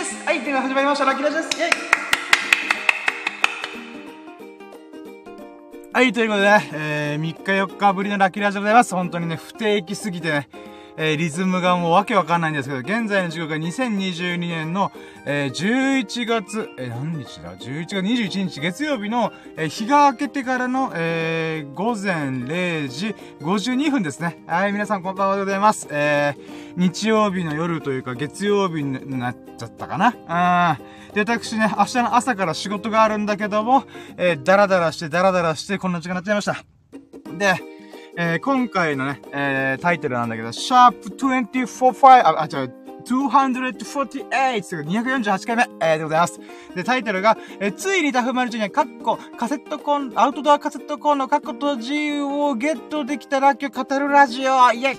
です。はい、ということで始まりました、ラッキーラジです。イェイ。はい、ということでね、えー、3日4日ぶりのラッキーラジでございます。本当にね、不定期すぎてね、えー、リズムがもうわけわかんないんですけど、現在の時刻が2022年の、えー、11月、えー、何日だ ?11 月21日月曜日の、えー、日が明けてからの、えー、午前0時52分ですね。はい、皆さんこんばんはでございます。えー、日曜日の夜というか月曜日になっちゃったかな。あーで、私ね、明日の朝から仕事があるんだけども、えー、ダラダラしてダラダラしてこんな時間になっちゃいました。で、えー、今回のね、えー、タイトルなんだけど、シャープ245、あ、あ、違う、248という248回目、えー、でございます。で、タイトルが、えー、ついにタフマルチには、カッコ、カセットコン、アウトドアカセットコンのカッコと自由をゲットできたら今日語るラジオイェイ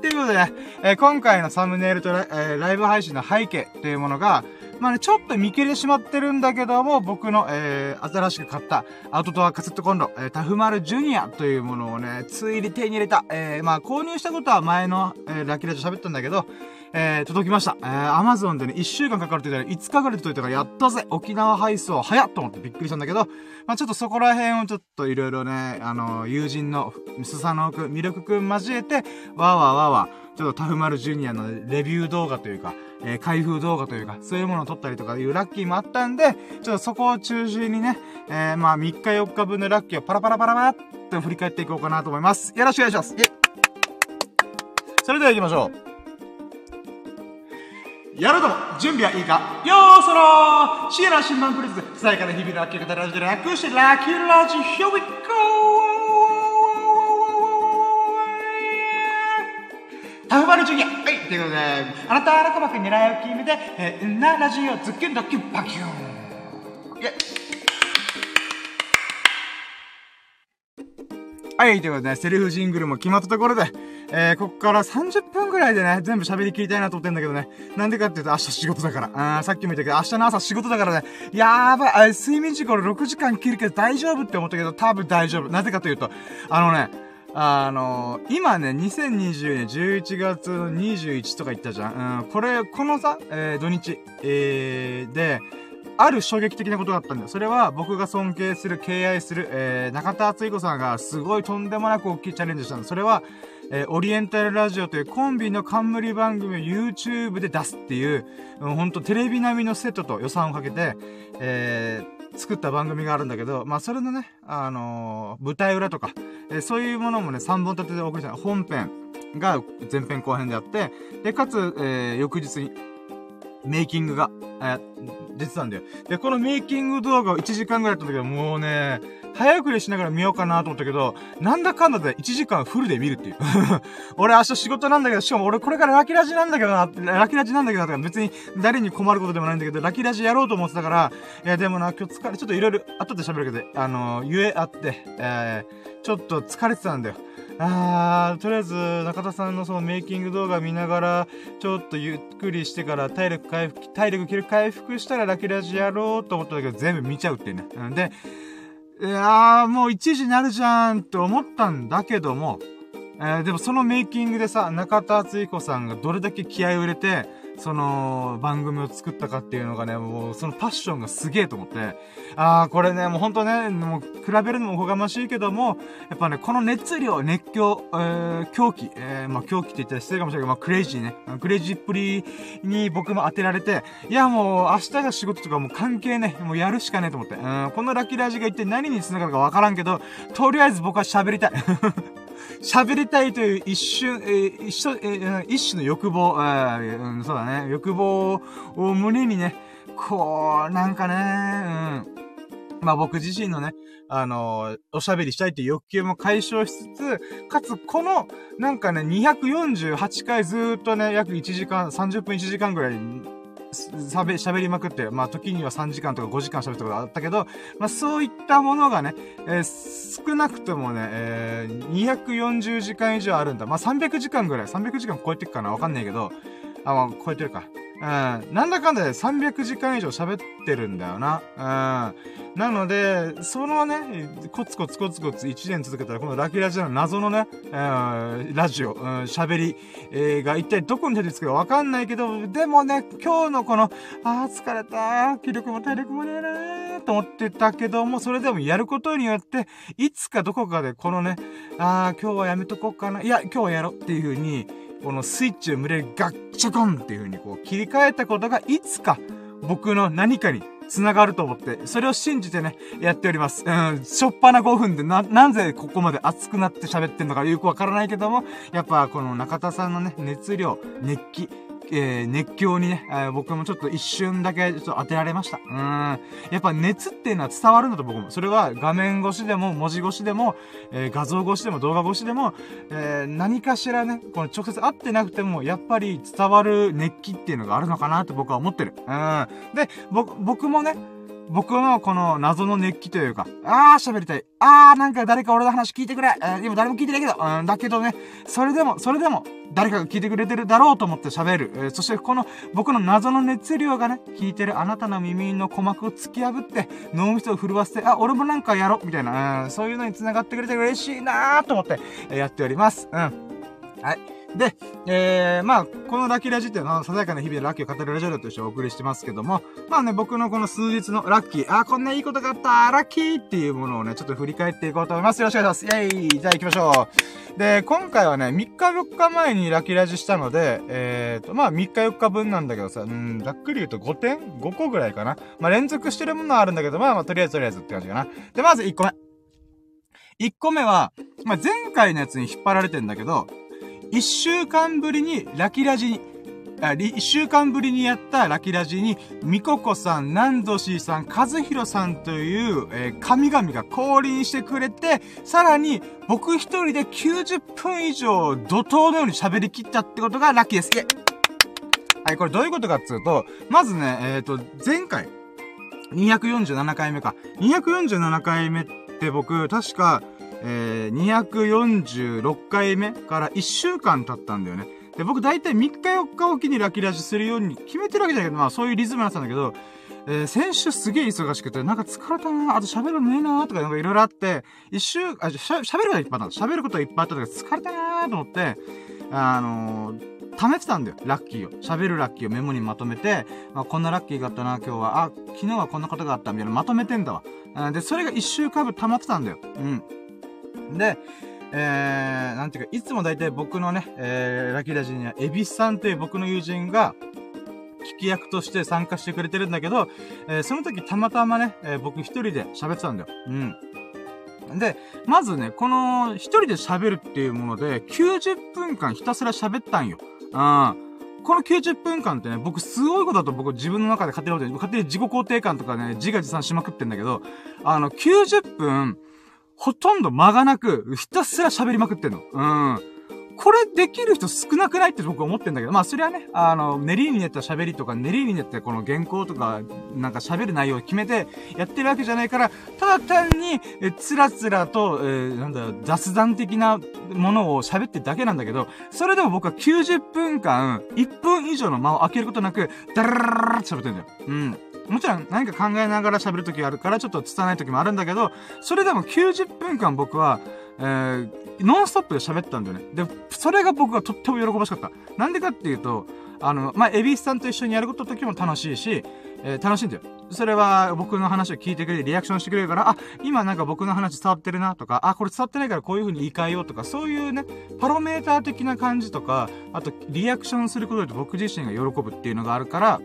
ということでね、えー、今回のサムネイルとラ,、えー、ライブ配信の背景というものが、まあね、ちょっと見切れてしまってるんだけども、僕の、えー、新しく買ったアウトドアカセットコンロ、えー、タフマルジュニアというものをね、ついに手に入れた。えー、まあ、購入したことは前の、えー、ラッキーラジオ喋ったんだけど、えー、届きました。えー、アマゾンでね、1週間かかるって言ったら5日ぐらいで届いたから、やったぜ沖縄配送早っと思ってびっくりしたんだけど、まあ、ちょっとそこら辺をちょっといろいろね、あの、友人のスサノオくん、ミルクくん交えて、わーわーわーわー、ちょっとタフマルジュニアのレビュー動画というか、えー、開封動画というか、そういうものを撮ったりとかいうラッキーもあったんで、ちょっとそこを中心にね、えー、まあ3日4日分のラッキーをパラパラパラパラっと振り返っていこうかなと思います。よろしくお願いしますそれでは行きましょう。やるとも、準備はいいかよーそろーシエラ新聞プレス、さやかな日々のラッキー方ラジオで楽してラッキーラジ Here we go! タフバルジュニアはいということで、あなたの鼓膜に狙いを決めて、えー、なラジオズッキュンドッキュンパキュンイェはい、ということでね、セリフジングルも決まったところで、えー、こっから30分ぐらいでね、全部喋り切りたいなと思ってんだけどね。なんでかっていうと明日仕事だから。あさっきも言ったけど、明日の朝仕事だからね、やーばい、睡眠時間6時間切るけど大丈夫って思ったけど、多分大丈夫。なぜかというと、あのね、あの、今ね、2020年11月21とか言ったじゃん。うん、これ、このさ、えー、土日、えー、で、ある衝撃的なことがあったんだよ。それは僕が尊敬する、敬愛する、えー、中田敦彦さんがすごいとんでもなく大きいチャレンジしたんだ。それは、えー、オリエンタルラジオというコンビの冠番組を YouTube で出すっていう、うん、ほんとテレビ並みのセットと予算をかけて、えー、作った番組があるんだけど、まあ、それのね、あのー、舞台裏とか、えー、そういうものもね、3本立てでお送りした本編が前編後編であって、で、かつ、えー、翌日に、メイキングが、え、出てたんだよ。で、このメイキング動画を1時間ぐらいやったんだけど、もうね、早送りしながら見ようかなと思ったけど、なんだかんだで1時間フルで見るっていう。俺明日仕事なんだけど、しかも俺これからラキラジなんだけどな、ラキラジなんだけどな、とか別に誰に困ることでもないんだけど、ラキラジやろうと思ってたから、いやでもな、今日疲れ、ちょっといろいろ後で喋るけど、あのー、ゆえあって、えー、ちょっと疲れてたんだよ。あー、とりあえず、中田さんのそのメイキング動画見ながら、ちょっとゆっくりしてから体力回復、体力切る回復したらラキラジやろうと思ったんだけど、全部見ちゃうってねうん。で、いやー、もう1時になるじゃんって思ったんだけども、えー、でもそのメイキングでさ、中田敦彦さんがどれだけ気合を入れて、その、番組を作ったかっていうのがね、もう、そのパッションがすげえと思って、ああ、これね、もうほんとね、もう、比べるのもおこがましいけども、やっぱね、この熱量、熱狂、えー、狂気、えー、まあ、狂気って言ったら失礼かもしれないけど、まあ、クレイジーね、クレイジーっぷりに僕も当てられて、いや、もう、明日が仕事とかもう関係ね、もうやるしかねえと思って、うん、このラッキーラジが一体何に繋がるかわからんけど、とりあえず僕は喋りたい。喋りたいという一瞬、えー、一緒、えー、一種の欲望、えー、うん、そうだね、欲望を胸にね、こう、なんかね、うん。まあ僕自身のね、あのー、おしゃべりしたいっていう欲求も解消しつつ、かつこの、なんかね、248回ずっとね、約1時間、30分1時間ぐらい喋、喋りまくって、まあ時には3時間とか5時間喋ったことがあったけど、まあそういったものがね、えー、少なくともね、えー、240時間以上あるんだ。まあ300時間ぐらい、300時間超えてくかなわかんないけど、あ、まあ超えてるか。うん。なんだかんだで300時間以上喋ってるんだよな。うん。なので、そのね、コツコツコツコツ1年続けたら、このラキラジの謎のね、ラジオ、喋、うん、り、えー、が一体どこに出てつくかわかんないけど、でもね、今日のこの、あー疲れた気力も体力もねえなーと思ってたけども、それでもやることによって、いつかどこかでこのね、あー今日はやめとこうかな、いや、今日はやろうっていう風に、このスイッチを群れガッチャコンっていう風にこう切り替えたことが、いつか僕の何かに繋がると思って、それを信じてね、やっております。うん、しょっぱな5分でな、なぜここまで熱くなって喋ってんのかよくわからないけども、やっぱこの中田さんのね、熱量、熱気、えー、熱狂にね、えー、僕もちょっと一瞬だけちょっと当てられました。うん。やっぱ熱っていうのは伝わるんだと僕も。それは画面越しでも、文字越しでも、えー、画像越しでも、動画越しでも、えー、何かしらね、この直接会ってなくても、やっぱり伝わる熱気っていうのがあるのかなって僕は思ってる。うん。で、僕、僕もね、僕のこの謎の熱気というか、あー喋りたい。あーなんか誰か俺の話聞いてくれ。えー、今誰も聞いてないけど、うん、だけどね、それでも、それでも、誰かが聞いてくれてるだろうと思って喋る。えー、そしてこの僕の謎の熱量がね、聞いてるあなたの耳の鼓膜を突き破って、脳みそを震わせて、あ、俺もなんかやろみたいな、うん、そういうのに繋がってくれて嬉しいなーと思って、えー、やっております。うん。はい。で、えー、まあ、このラッキーラジっていうのは、ささやかな日々でラッキーを語るラジオとしてお送りしてますけども、まあね、僕のこの数日のラッキー、あ、こんないいことがあったラッキーっていうものをね、ちょっと振り返っていこうと思います。よろしくお願いします。イェイじゃあ行きましょう。で、今回はね、3日4日前にラッキーラジしたので、えーと、まあ3日4日分なんだけどさ、うん、ざっくり言うと5点 ?5 個ぐらいかな。まあ連続してるものはあるんだけど、まあまあとりあえずとりあえずって感じかな。で、まず1個目。1個目は、まあ前回のやつに引っ張られてんだけど、一週間ぶりにラキラジに、あ、一週間ぶりにやったラキラジに、ミココさん、ナンドシーさん、カズヒロさんという、えー、神々が降臨してくれて、さらに、僕一人で90分以上、怒涛のように喋り切ったってことがラッキーです。はい、これどういうことかっていうと、まずね、えっ、ー、と、前回、247回目か。247回目って僕、確か、えー、246回目から1週間経ったんだよね。で、僕大体3日4日おきにラッキーラジするように決めてるわけだけど、まあそういうリズムになったんだけど、えー、先週すげえ忙しくて、なんか疲れたなあと喋るのねえなとかなんかいろいろあって、一週、あ、しゃ、喋ることいっぱいあった。喋ることいっぱいあったけど、疲れたなと思って、あのー、貯めてたんだよ、ラッキーを。喋るラッキーをメモにまとめて、まあ、こんなラッキーがあったな、今日は。あ、昨日はこんなことがあった、みたいなまとめてんだわ。で、それが一週間分溜まってたんだよ。うん。で、えー、なんていうか、いつも大体僕のね、えー、ラキラジには、エビスさんという僕の友人が、聞き役として参加してくれてるんだけど、えー、その時たまたまね、えー、僕一人で喋ってたんだよ。うん。で、まずね、この一人で喋るっていうもので、90分間ひたすら喋ったんよ。うん。この90分間ってね、僕すごいことだと僕自分の中で勝手に思って、勝手に自己肯定感とかね、自画自賛しまくってんだけど、あの、90分、ほとんど間がなく、ひたすら喋りまくってんの。うん。これできる人少なくないって僕は思ってんだけど、まあそれはね、あの、練りに練った喋りとか、練りに練ったこの原稿とか、なんか喋る内容を決めてやってるわけじゃないから、ただ単に、え、つらつらと、えー、なんだ、雑談的なものを喋ってるだけなんだけど、それでも僕は90分間、1分以上の間を空けることなく、ダララララって喋ってんだよ。うん。もちろん何か考えながら喋るときがあるからちょっと伝ないときもあるんだけど、それでも90分間僕は、えー、ノンストップで喋ったんだよね。で、それが僕はとっても喜ばしかった。なんでかっていうと、あの、まあ、エビスさんと一緒にやること時も楽しいし、えー、楽しいんだよ。それは僕の話を聞いてくれてリアクションしてくれるから、あ、今なんか僕の話伝わってるなとか、あ、これ伝わってないからこういう風に言い換えようとか、そういうね、パロメーター的な感じとか、あとリアクションすることで僕自身が喜ぶっていうのがあるから、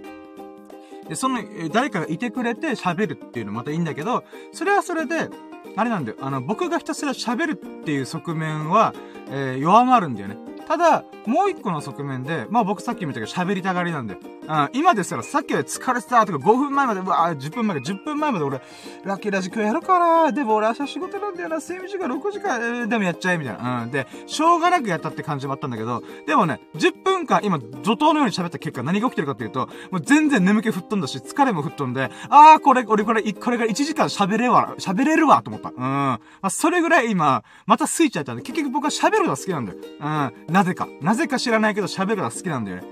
で、その、誰かがいてくれて喋るっていうのまたいいんだけど、それはそれで、あれなんだよ。あの、僕がひたすら喋るっていう側面は、えー、弱まるんだよね。ただ、もう一個の側面で、まあ僕さっきも言ったけど喋りたがりなんだよ。うん、今ですらさっきは疲れてたとか5分前まで、うわ10分前か、10分前まで俺、ラッキーラジ今日やるかなでも俺明日仕事なんだよな、睡眠時間6時間、えー、でもやっちゃえ、みたいな。うん。で、しょうがなくやったって感じもあったんだけど、でもね、10分間今、怒涛のように喋った結果何が起きてるかっていうと、もう全然眠気吹っ飛んだし、疲れも吹っ飛んで、あー、これ、俺これ、これが1時間喋れわ、喋れるわ、と思った。うん。まあ、それぐらい今、またスイッチ入ったんで、結局僕は喋るのが好きなんだよ。うん。なぜか。なぜか知らないけど喋るのが好きなんだよね。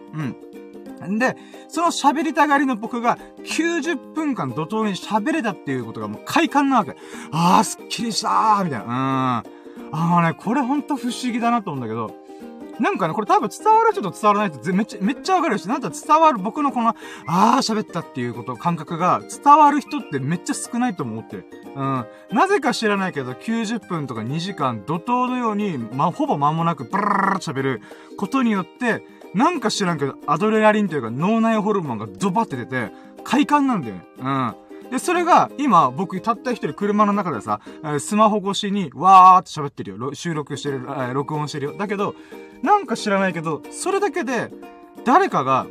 うん。んで、その喋りたがりの僕が90分間怒涛に喋れたっていうことがもう快感なわけ。あー、すっきりしたーみたいな。うん。あのね、これほんと不思議だなと思うんだけど、なんかね、これ多分伝わる人と伝わらない人めっちゃ、めっちゃわかるし、なんか伝わる僕のこの、あー喋ったっていうこと、感覚が伝わる人ってめっちゃ少ないと思って。うん。なぜか知らないけど、90分とか2時間、怒涛のように、ま、ほぼ間もなく、ブラララ喋ることによって、なんか知らんけど、アドレナリンというか脳内ホルモンがドバって出て、快感なんだよね。うん。で、それが、今、僕、たった一人車の中でさ、スマホ越しに、わーって喋ってるよ。収録してる、録音してるよ。だけど、なんか知らないけど、それだけで、誰かが、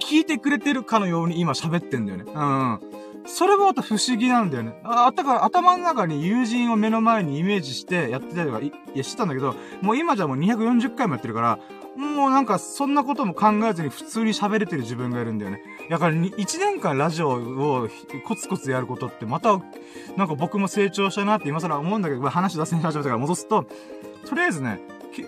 聞いてくれてるかのように今喋ってんだよね。うん。それもまた不思議なんだよね。あ、だから頭の中に友人を目の前にイメージしてやってたりとか、いや、してたんだけど、もう今じゃもう240回もやってるから、もうなんかそんなことも考えずに普通に喋れてる自分がいるんだよね。だから1年間ラジオをコツコツやることってまた、なんか僕も成長したなって今更思うんだけど、話出せに始めたから戻すと、とりあえずね、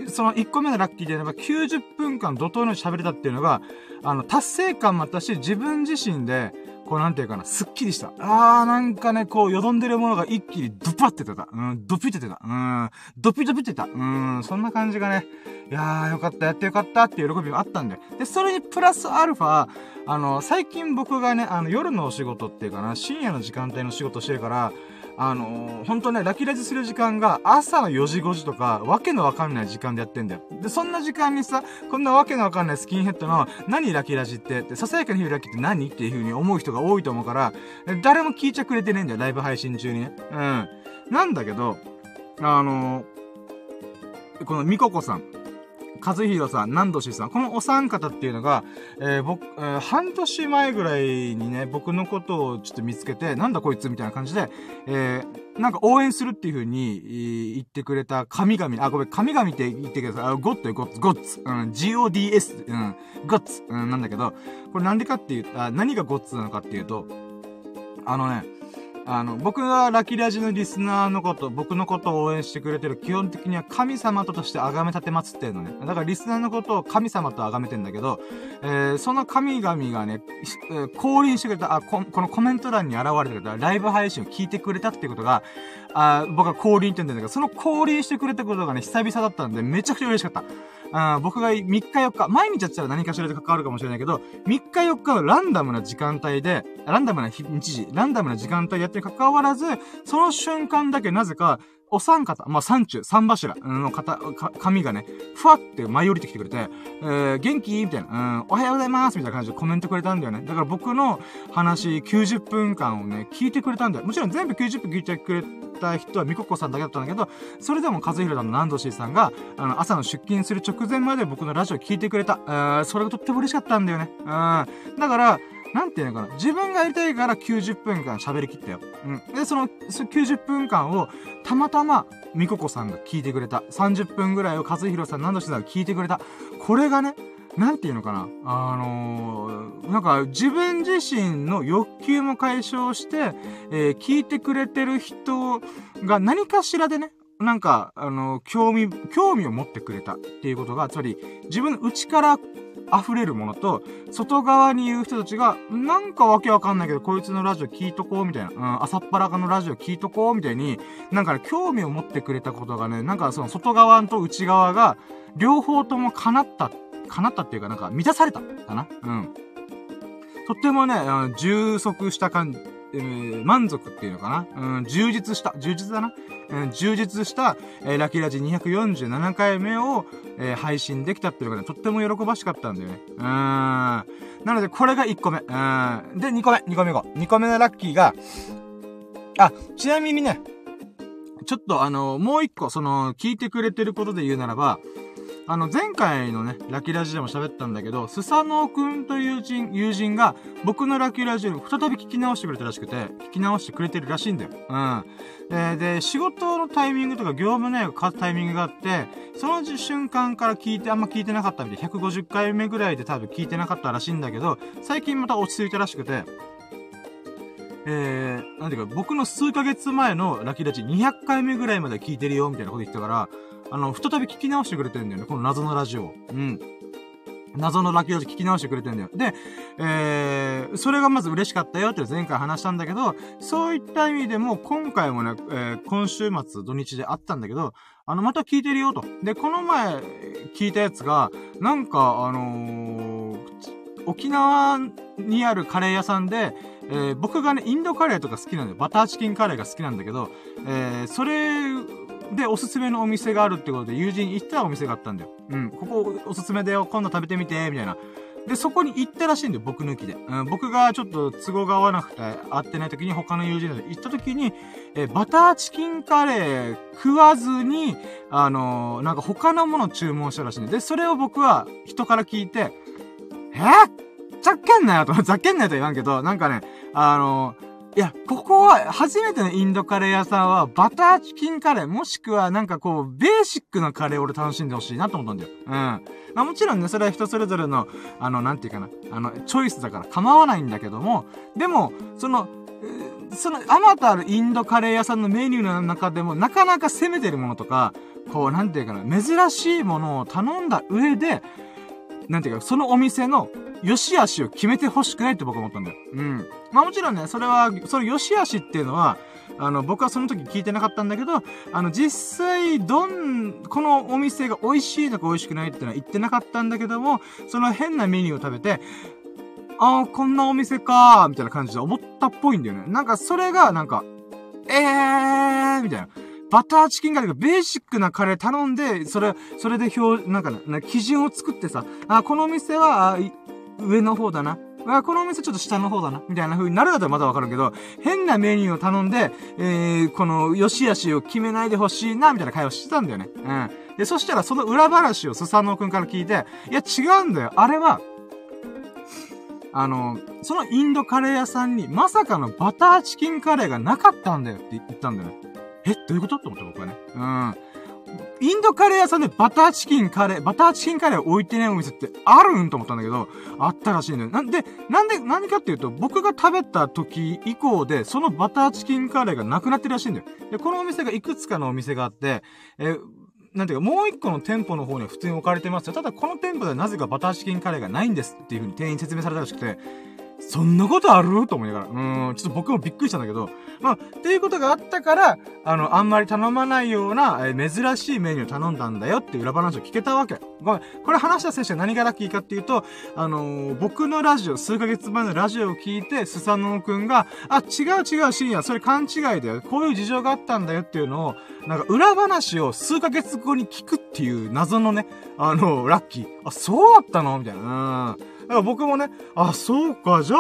その1個目のラッキーであれば90分間怒涛の喋れたっていうのが、あの、達成感もあったし、自分自身で、こうなんていうかな、すっきりした。あー、なんかね、こう、よどんでるものが一気にドパって出た。うん、ドピって出た。うん、ドピドピってた。うん、そんな感じがね、いやー、よかった、やってよかったっていう喜びがあったんで。で、それにプラスアルファ、あの、最近僕がね、あの、夜のお仕事っていうかな、深夜の時間帯の仕事してるから、あのー、ほんとね、ラキラジする時間が朝の4時5時とか、わけのわかんない時間でやってんだよ。で、そんな時間にさ、こんなわけのわかんないスキンヘッドの、何ラキラジって、ささやかに日ラキって何っていう風に思う人が多いと思うから、誰も聞いちゃくれてねえんだよ、ライブ配信中にね。うん。なんだけど、あのー、このミココさん。和弘さん、南土氏さん、このお三方っていうのが、えー、僕、えー、半年前ぐらいにね、僕のことをちょっと見つけて、なんだこいつみたいな感じで、えー、なんか応援するっていう風に、言ってくれた神々、あ、ごめん、神々って言ってください。あ、ゴッドよ、ゴッツ、ゴッツ、うん、GODS、うん、ゴッツ、うん、なんだけど、これなんでかっていう、あ、何がゴッツなのかっていうと、あのね、あの、僕がラキラジのリスナーのこと、僕のことを応援してくれてる、基本的には神様ととして崇め立てまつってんのね。だからリスナーのことを神様と崇めてんだけど、えー、その神々がね、えー、降臨してくれた、あ、ここのコメント欄に現れてくれた、ライブ配信を聞いてくれたってことが、あ僕は降臨って言うんだけど、その降臨してくれたことがね、久々だったんで、めちゃくちゃ嬉しかった。あ僕が3日4日、毎日やってたら何かしらで関わるかもしれないけど、3日4日のランダムな時間帯で、ランダムな日時、ランダムな時間帯やってに関わらず、その瞬間だけなぜか、お三方、まあ、三中、三柱の方、髪がね、ふわって舞い降りてきてくれて、えー、元気？みたいな、うん、おはようございますみたいな感じでコメントくれたんだよね。だから僕の話90分間をね、聞いてくれたんだよ。もちろん全部90分聞いてくれた人はみここさんだけだったんだけど、それでも和弘さんの南しさんが、あの、朝の出勤する直前まで僕のラジオ聞いてくれた。えー、それがとっても嬉しかったんだよね。うん。だから、なんていうのかな。自分がやりたいから90分間喋りきったよ。うん。で、その、90分間を、たまたま、みここさんが聞いてくれた。30分ぐらいを和弘さん、何度しさんが聞いてくれた。これがね、なんていうのかな。あのー、なんか自分自身の欲求も解消して、えー、聞いてくれてる人が何かしらでね、なんか、あのー、興味、興味を持ってくれたっていうことが、つまり、自分の内から溢れるものと、外側に言う人たちが、なんかわけわかんないけど、こいつのラジオ聞いとこうみたいな、うん、朝っぱらかのラジオ聞いとこうみたいに、なんかね、興味を持ってくれたことがね、なんかその外側と内側が、両方とも叶った叶ったっていうかなんか満たされたかな？うん。とってもね、充足した感じ、えー、満足っていうのかな？うん、充実した、充実だな。うん、充実した、えー、ラキラジ247回目を、えー、配信できたっていうのがね、とっても喜ばしかったんだよね。うーん。なので、これが1個目。うん。で、2個目、2個目後。2個目のラッキーが、あ、ちなみにね、ちょっとあの、もう1個、その、聞いてくれてることで言うならば、あの、前回のね、ラキラジでも喋ったんだけど、スサノオくんという人、友人が、僕のラキラジを再び聞き直してくれたらしくて、聞き直してくれてるらしいんだよ。うん。で、で仕事のタイミングとか業務内容が変わったタイミングがあって、その瞬間から聞いて、あんま聞いてなかったみたい。150回目ぐらいで多分聞いてなかったらしいんだけど、最近また落ち着いたらしくて、えー、なんていうか、僕の数ヶ月前のラキラジ200回目ぐらいまで聞いてるよ、みたいなこと言ってたから、あの、再び聞き直してくれてるんだよね、この謎のラジオ。うん。謎のラッキーロジ聞き直してくれてんだよ。で、えー、それがまず嬉しかったよって前回話したんだけど、そういった意味でも今回もね、えー、今週末土日であったんだけど、あの、また聞いてるよと。で、この前聞いたやつが、なんか、あのー、沖縄にあるカレー屋さんで、えー、僕がね、インドカレーとか好きなんだよ。バターチキンカレーが好きなんだけど、えー、それでおすすめのお店があるってことで友人行ったお店があったんだよ。うん、ここおすすめだよ、今度食べてみて、みたいな。で、そこに行ったらしいんだよ、僕抜きで。うん、僕がちょっと都合が合わなくて、会ってない時に他の友人と行った時に、えバターチキンカレー食わずに、あのー、なんか他のもの注文したらしいんで。で、それを僕は人から聞いて、え？ー、ざけんなよと、ざけんなよと言わんけど、なんかね、あのーいや、ここは、初めてのインドカレー屋さんは、バターチキンカレー、もしくは、なんかこう、ベーシックなカレーを俺楽しんでほしいなと思ったんだよ。うん。まあもちろんね、それは人それぞれの、あの、なんていうかな、あの、チョイスだから構わないんだけども、でも、その、その、あまたあるインドカレー屋さんのメニューの中でも、なかなか攻めてるものとか、こう、なんていうかな、珍しいものを頼んだ上で、なんていうか、そのお店の良し悪しを決めて欲しくないって僕は思ったんだよ。うん。まあもちろんね、それは、その良し悪しっていうのは、あの、僕はその時聞いてなかったんだけど、あの、実際、どん、このお店が美味しいとか美味しくないってのは言ってなかったんだけども、その変なメニューを食べて、ああ、こんなお店かー、みたいな感じで思ったっぽいんだよね。なんか、それが、なんか、えー、みたいな。バターチキンカレーがベーシックなカレー頼んで、それ、それで表、なんかな、基準を作ってさ、あ、このお店は、上の方だな。あ、このお店ちょっと下の方だな。みたいな風になるだったらまだわかるけど、変なメニューを頼んで、えー、この、良し悪しを決めないでほしいな、みたいな会話してたんだよね。うん。で、そしたらその裏話をスサノオくんから聞いて、いや、違うんだよ。あれは、あの、そのインドカレー屋さんに、まさかのバターチキンカレーがなかったんだよって言ったんだよね。え、どういうこと？って思った僕はね。うん。インドカレー屋さんでバターチキンカレー、バターチキンカレー置いてないお店ってあるんと思ったんだけど、あったらしいんだよ。なんで、なんで、何かっていうと、僕が食べた時以降で、そのバターチキンカレーがなくなってるらしいんだよ。で、このお店がいくつかのお店があって、えなんていうか、もう一個の店舗の方には普通に置かれてますよ。ただ、この店舗ではなぜかバターチキンカレーがないんですっていう風に店員説明されたらしくて、そんなことある？と思いながら。うん、ちょっと僕もびっくりしたんだけど、まあ、っていうことがあったから、あの、あんまり頼まないような、えー、珍しいメニューを頼んだんだよっていう裏話を聞けたわけ。ごめん。これ話した選手は何がラッキーかっていうと、あのー、僕のラジオ、数ヶ月前のラジオを聞いて、スサノオくんが、あ、違う違う深夜、それ勘違いだよ。こういう事情があったんだよっていうのを、なんか裏話を数ヶ月後に聞くっていう謎のね、あのー、ラッキー。あ、そうだったの？みたいな。うん。だから僕もね、あ、そうか、じゃ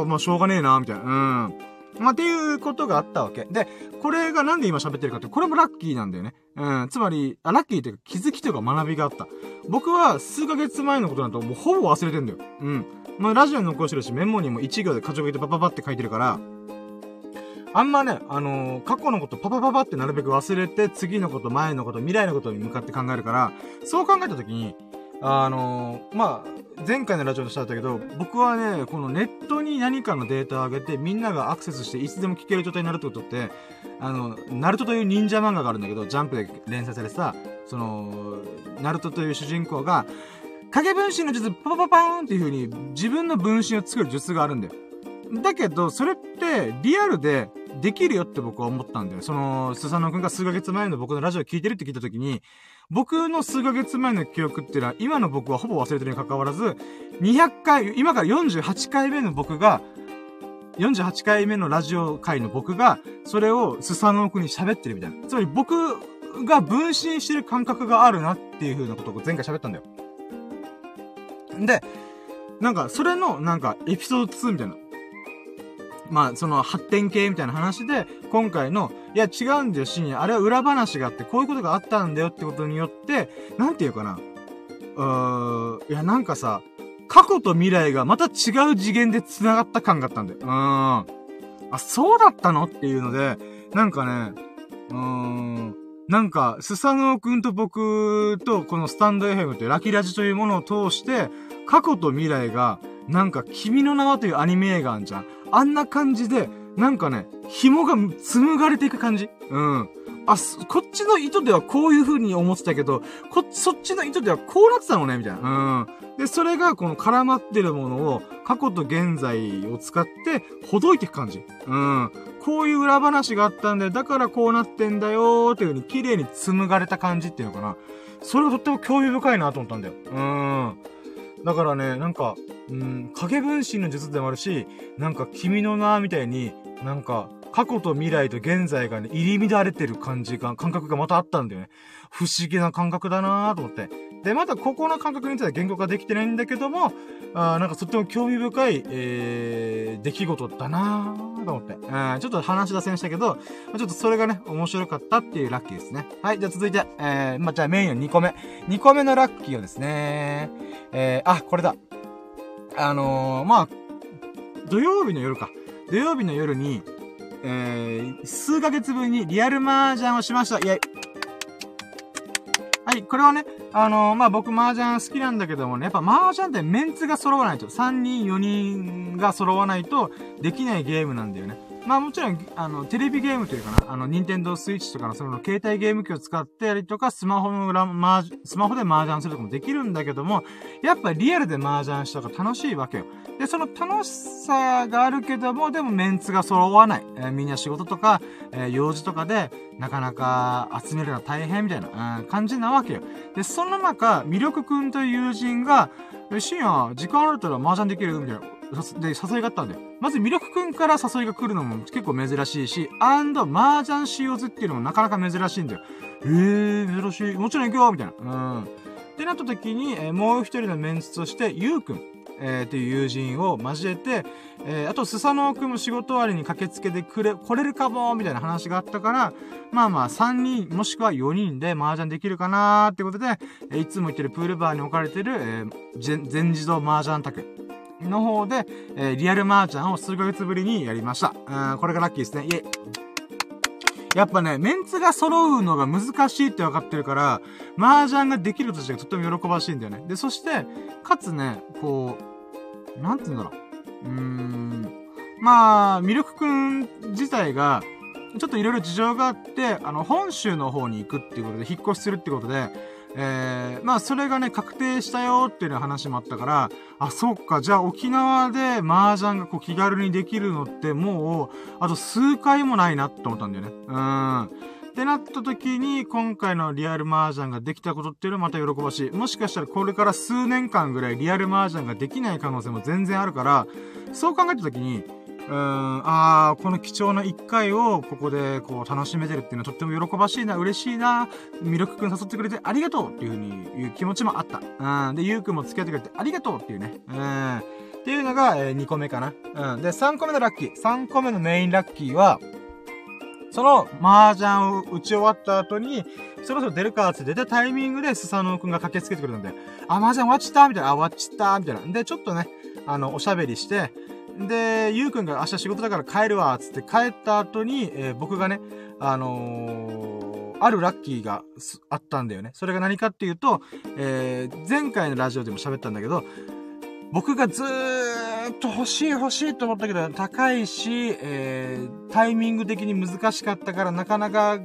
あ、まあ、しょうがねえな、みたいな。うん。まあ、っていうことがあったわけ。で、これがなんで今喋ってるかって、これもラッキーなんだよね。うん。つまり、あ、ラッキーっていうか気づきというか学びがあった。僕は数ヶ月前のことなんともうほぼ忘れてんだよ。うん。まあ、ラジオに残してるし、メモにも1行でカチョコてパパパって書いてるから、あんまね、あのー、過去のことパパパパってなるべく忘れて、次のこと、前のこと、未来のことに向かって考えるから、そう考えたときに、あのー、まあ、前回のラジオでしたんだけど、僕はね、このネットに何かのデータを上げて、みんながアクセスしていつでも聞ける状態になるってことって、あの、ナルトという忍者漫画があるんだけど、ジャンプで連載されてさ、その、ナルトという主人公が、影分身の術、パパパパーンっていう風に自分の分身を作る術があるんだよ。だけど、それってリアルでできるよって僕は思ったんだよ。その、スサノくんが数ヶ月前の僕のラジオ聞いてるって聞いた時に、僕の数ヶ月前の記憶っていうのは、今の僕はほぼ忘れてるに関わらず、200回、今から48回目の僕が、48回目のラジオ回の僕が、それをスサノくんに喋ってるみたいな。つまり僕が分身してる感覚があるなっていう風なことを前回喋ったんだよ。で、なんか、それの、なんか、エピソード2みたいな。まあ、その発展系みたいな話で、今回の、いや違うんだよ、深夜。あれは裏話があって、こういうことがあったんだよってことによって、なんていうかな。うーん、いやなんかさ、過去と未来がまた違う次元で繋がった感があったんだよ。うーん。あ、そうだったのっていうので、なんかね、うーん、なんか、スサノオくんと僕とこのスタンド FM ってラキラジというものを通して、過去と未来が、なんか、君の名はというアニメ映画あんじゃん。あんな感じで、なんかね、紐が紡がれていく感じうん。あ、こっちの意図ではこういう風に思ってたけど、こ、そっちの意図ではこうなってたのね、みたいな。うん。で、それがこの絡まってるものを、過去と現在を使って、ほどいていく感じ。うん。こういう裏話があったんだよ。だからこうなってんだよーっていう風に綺麗に紡がれた感じっていうのかな。それがとっても興味深いなと思ったんだよ。うん。だからね、なんか、うん、影分身の術でもあるし、なんか君の名みたいに、なんか、過去と未来と現在がね、入り乱れてる感じが、感覚がまたあったんだよね。不思議な感覚だなぁと思って。で、まだここの感覚については言語化できてないんだけども、あなんかとっても興味深い、えー、出来事だなぁと思って。うん、ちょっと話脱線したけど、ちょっとそれがね、面白かったっていうラッキーですね。はい、じゃあ続いて、えー、まあ、じゃあメインの2個目。2個目のラッキーをですね、えー、あ、これだ。あのー、まあ、土曜日の夜か。土曜日の夜に、えー、数ヶ月ぶりにリアル麻雀をしました。イェイ。はい、これはね、あのー、まあ、僕麻雀好きなんだけどもね、やっぱ麻雀ってメンツが揃わないと、3人、4人が揃わないとできないゲームなんだよね。まあもちろん、あの、テレビゲームというかな、あの、ニンテンドースイッチとかのその携帯ゲーム機を使ってやりとか、スマホの裏、マースマホで麻雀するとかもできるんだけども、やっぱリアルで麻雀した方が楽しいわけよ。で、その楽しさがあるけども、でもメンツが揃わない。えー、みんな仕事とか、えー、用事とかで、なかなか集めるのは大変みたいな、うん、感じなわけよ。で、その中、魅力くんという友人が、深夜、時間あるったら麻雀できる？みたいな。で、誘いがあったんだよ。まず、魅力くんから誘いが来るのも結構珍しいし、アンド、麻雀しようぜっていうのもなかなか珍しいんだよ。えー、珍しい。もちろん行くよみたいな。うん。ってなった時に、えー、もう一人のメンツとして、ゆうくん、えー、っていう友人を交えて、えー、あと、スサノオくんも仕事終わりに駆けつけてくれ、来れるかもみたいな話があったから、まあまあ、3人、もしくは4人で麻雀できるかなーってことで、えー、いつも行ってるプールバーに置かれてる、えー、全自動麻雀卓。の方で、えー、リアルマーチャンを数ヶ月ぶりにやりました。うん、これがラッキーですね。イェイ。やっぱね、メンツが揃うのが難しいって分かってるから、麻雀ができるとしてとっても喜ばしいんだよね。で、そして、かつね、こう、なんて言うんだろう。うーん。まあ、ミルクくん自体が、ちょっといろいろ事情があって、あの、本州の方に行くっていうことで、引っ越しするってことで、えー、まあ、それがね、確定したよっていう話もあったから、あ、そっか、じゃあ沖縄で麻雀がこう気軽にできるのってもう、あと数回もないなって思ったんだよね。うん。ってなった時に、今回のリアル麻雀ができたことっていうのはまた喜ばしい。もしかしたらこれから数年間ぐらいリアル麻雀ができない可能性も全然あるから、そう考えた時に、うん、ああ、この貴重な一回をここでこう楽しめてるっていうのはとっても喜ばしいな、嬉しいな、魅力くん誘ってくれてありがとうっていうふうに言う気持ちもあった。うん、で、ゆうくんも付き合ってくれてありがとうっていうね。うん、っていうのが、えー、2個目かな。うん、で、3個目のラッキー。3個目のメインラッキーは、その麻雀を打ち終わった後に、そろそろ出るかって出たタイミングでスサノオくんが駆けつけてくれたんで、あ、麻雀終わっちったみたいな、あ、終わっちったみたいな。で、ちょっとね、あの、おしゃべりして、で、ゆうくんが明日仕事だから帰るわ、つって帰った後に、えー、僕がね、あのー、あるラッキーがあったんだよね。それが何かっていうと、えー、前回のラジオでも喋ったんだけど、僕がずーっと欲しい欲しいと思ったけど、高いし、えー、タイミング的に難しかったからなかなか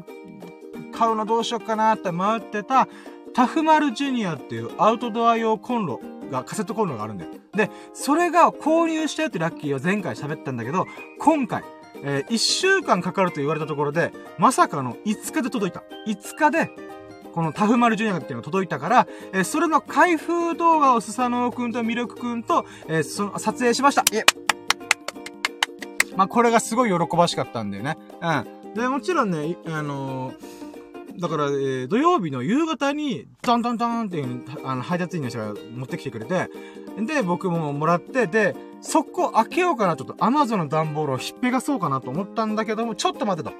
買うのどうしようかなって迷ってた、タフマルジュニアっていうアウトドア用コンロが、カセットコンロがあるんだよ。で、それが購入したよってラッキーを前回喋ったんだけど、今回、えー、1週間かかると言われたところで、まさかの5日で届いた。5日で、このタフマルジュニアっていうのが届いたから、えー、それの開封動画をスサノオくんとミルクくんと、えー、その、撮影しました。えまあ、これがすごい喜ばしかったんだよね。うん。で、もちろんね、あのーだから、えー、土曜日の夕方に、トントントンっていう、あの、配達員の人が持ってきてくれて、で、僕ももらって、で、速攻開けようかな、ちょっと Amazon の段ボールをひっぺがそうかなと思ったんだけども、ちょっと待てと。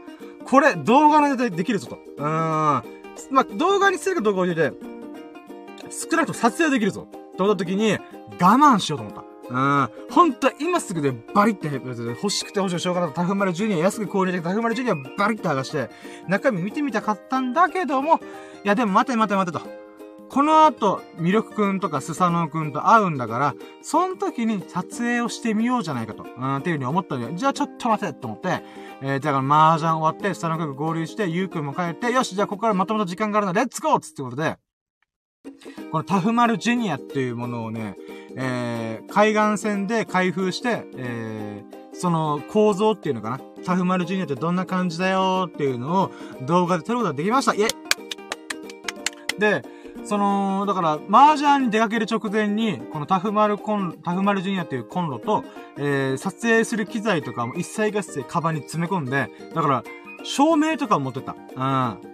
これ、動画のでできるぞと。うーん。まあ、動画にするか動画を入れて、少なくとも撮影できるぞ。と思った時に、我慢しようと思った。うん。ほんと、今すぐでバリって、欲しくて欲しくてしょうがなかったタフマルジュニア、安く購入できたタフマルジュニアバリって剥がして、中身見てみたかったんだけども、いやでも待て待て待てと。この後、ミルクくんとかスサノオくんと会うんだから、その時に撮影をしてみようじゃないかと、うん、っていう風に思ったんで、じゃあちょっと待てと思って、えー、だから麻雀終わって、スサノオくん合流して、ユウくんも帰って、よし、じゃあここからまともと時間があるので、レッツゴーつってことで、このタフマルジュニアっていうものをね、えー、海岸線で開封して、えー、その構造っていうのかな？タフマルジュニアってどんな感じだよっていうのを動画で撮ることができました。イェで、その、だから、麻雀に出かける直前に、このタフマルコン、タフマルジュニアっていうコンロと、えー、撮影する機材とかも一切合切カバンに詰め込んで、だから、照明とか持ってた。うん。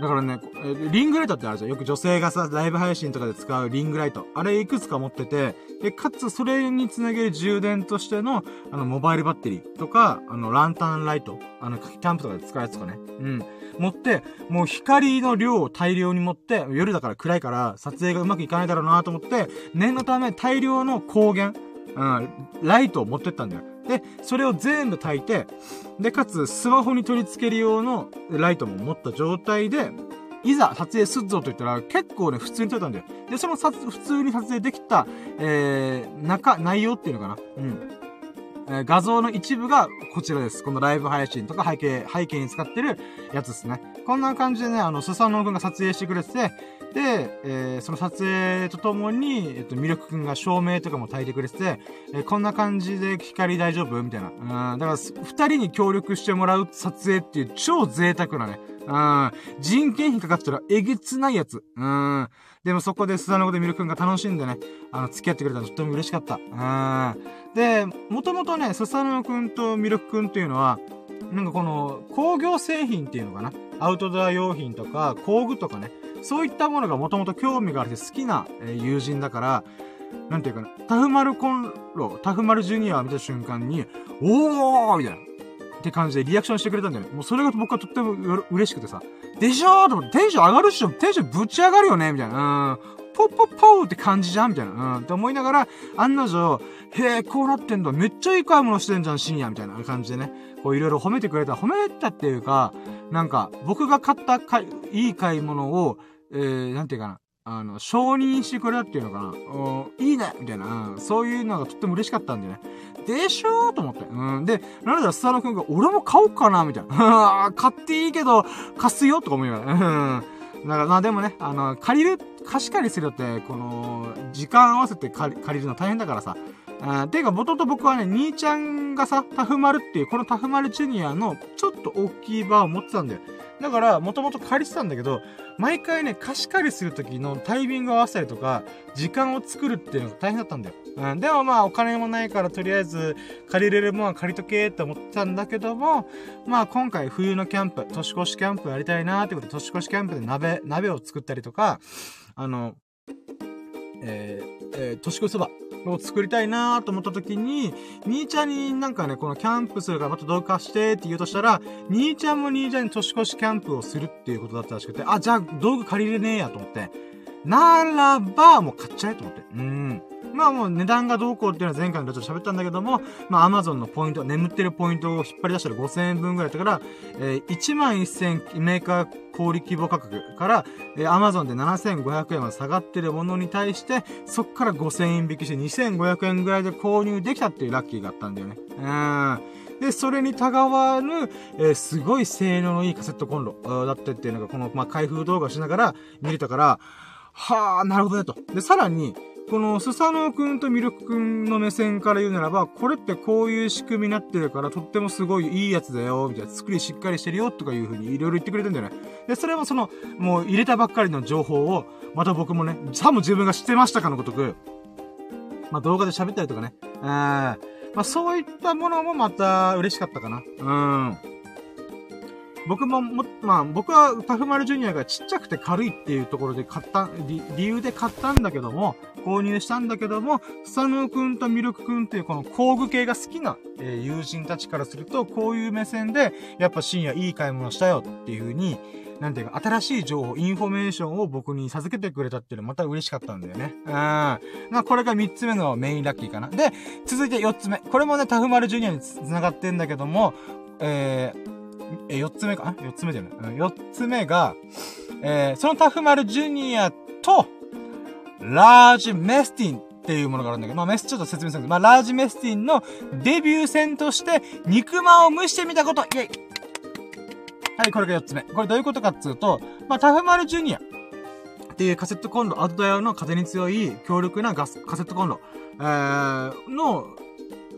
だからね、リングライトってあるじゃん。よく女性がさ、ライブ配信とかで使うリングライト。あれいくつか持ってて、で、かつそれにつなげる充電としての、あの、モバイルバッテリーとか、あの、ランタンライト。あの、キャンプとかで使うやつとかね。うん。持って、もう光の量を大量に持って、夜だから暗いから撮影がうまくいかないだろうなと思って、念のため大量の光源、うん、ライトを持ってったんだよ。で、それを全部焚いて、で、かつ、スマホに取り付ける用のライトも持った状態で、いざ撮影すっぞと言ったら、結構ね、普通に撮れたんだよ。で、そのさ、普通に撮影できた、えー、中、内容っていうのかな？うん。え、画像の一部がこちらです。このライブ配信とか背景、背景に使ってるやつですね。こんな感じでね、あの、スサノオくんが撮影してくれてて、で、えー、その撮影とともに、えっと、ミルクくんが照明とかも焚いてくれてて、えー、こんな感じで光大丈夫？みたいな。うん、だから、二人に協力してもらう撮影っていう超贅沢なね。うん、人件費かかったらえげつないやつ。うん。でもそこでスサノオでミルクくんが楽しんでね、あの、付き合ってくれたのとっても嬉しかった。うん。で、もともとね、スサノオくんとミルクくんっていうのは、なんかこの工業製品っていうのかな？アウトドア用品とか工具とかね、そういったものがもともと興味があって好きな、え友人だから、なんていうかな、タフマルコンロ、タフマルジュニアを見た瞬間に、おーみたいな。って感じでリアクションしてくれたんだよね。もうそれが僕はとっても嬉しくてさ。でしょーと思って、テンション上がるっしょテンションぶち上がるよねみたいな。うん。ポッポッポーって感じじゃんみたいな。うん。って思いながら、案の定、へえ、こうなってんだ。めっちゃいい買い物してんじゃん、深夜みたいな感じでね。こういろいろ褒めてくれた。褒めたっていうか、なんか、僕が買ったかいい買い物を、えー、なんていうかな。あの、承認してくれたっていうのかな。いいねみたいな、うんそういうのがとっても嬉しかったんでね。でしょーと思って。うん。で、なので、スタノくんが、俺も買おうかなみたいな。買っていいけど、貸すよとか思いながら。うん。だから、まあでもね、あの、借りる、貸し借りするって、この、時間合わせて借りるの大変だからさ。あていうか、もともと僕はね、兄ちゃんがさ、タフマルっていう、このタフマルジュニアの、ちょっと大きいバーを持ってたんだよ。だから、もともと借りてたんだけど、毎回ね、貸し借りするときのタイミングを合わせたりとか、時間を作るっていうのが大変だったんだよ。うん、でもまあ、お金もないから、とりあえず、借りれるものは借りとけって思ってたんだけども、まあ、今回冬のキャンプ、年越しキャンプやりたいなーってことで、年越しキャンプで鍋、鍋を作ったりとか、あの、えー、えー、年越しそばを作りたいなと思った時に、兄ちゃんになんかね、このキャンプするからまた動画してって言うとしたら、兄ちゃんも兄ちゃんに年越しキャンプをするっていうことだったらしくて、あ、じゃあ道具借りれねえやと思って、ならば、もう買っちゃえと思って。うん。まあもう値段がどうこうっていうのは前回のちょっと喋ったんだけども、まあ Amazon のポイント、眠ってるポイントを引っ張り出したら5000円分ぐらいだったから、えー、1万1000メーカー小売規模価格から、えー、Amazon で7500円まで下がってるものに対して、そっから5000円引きして2500円ぐらいで購入できたっていうラッキーがあったんだよね。うん。で、それにたがわぬ、えー、すごい性能のいいカセットコンロだったっていうのが、この、まあ、開封動画しながら見れたから、はあ、なるほどねと。で、さらに、このスサノオくんとミルクくんの目線から言うならば、これってこういう仕組みになってるから、とってもすごいいいやつだよ、みたいな、作りしっかりしてるよ、とかいう風にいろいろ言ってくれてんだよね。で、それもその、もう入れたばっかりの情報を、また僕もね、さも自分が知ってましたかのごとく、まあ動画で喋ったりとかね、うん、まあそういったものもまた嬉しかったかな。うん。僕もも、まあ、僕はタフマルジュニアがちっちゃくて軽いっていうところで買った、理理由で買ったんだけども、購入したんだけども、スサノオくんとミルクくんっていうこの工具系が好きな、えー、友人たちからすると、こういう目線で、やっぱ深夜いい買い物したよっていう風に、なんていうか、新しい情報、インフォメーションを僕に授けてくれたっていうのはまた嬉しかったんだよね。うん。まあ、これが3つ目のメインラッキーかな。で、続いて4つ目。これもね、タフマルジュニアに繋がってんだけども、えー、え、4つ目か？あ ?4 つ目じゃない。4つ目が、えー、そのタフマルジュニアと、ラージメスティンっていうものがあるんだけど、まあメスちょっと説明するんですまあラージメスティンのデビュー戦として肉まんを蒸してみたこと、イェイはい、これが4つ目。これどういうことかっつうと、まあタフマルジュニアっていうカセットコンロ、アウトドア用の風に強い強力なガス、カセットコンロ、えー、の、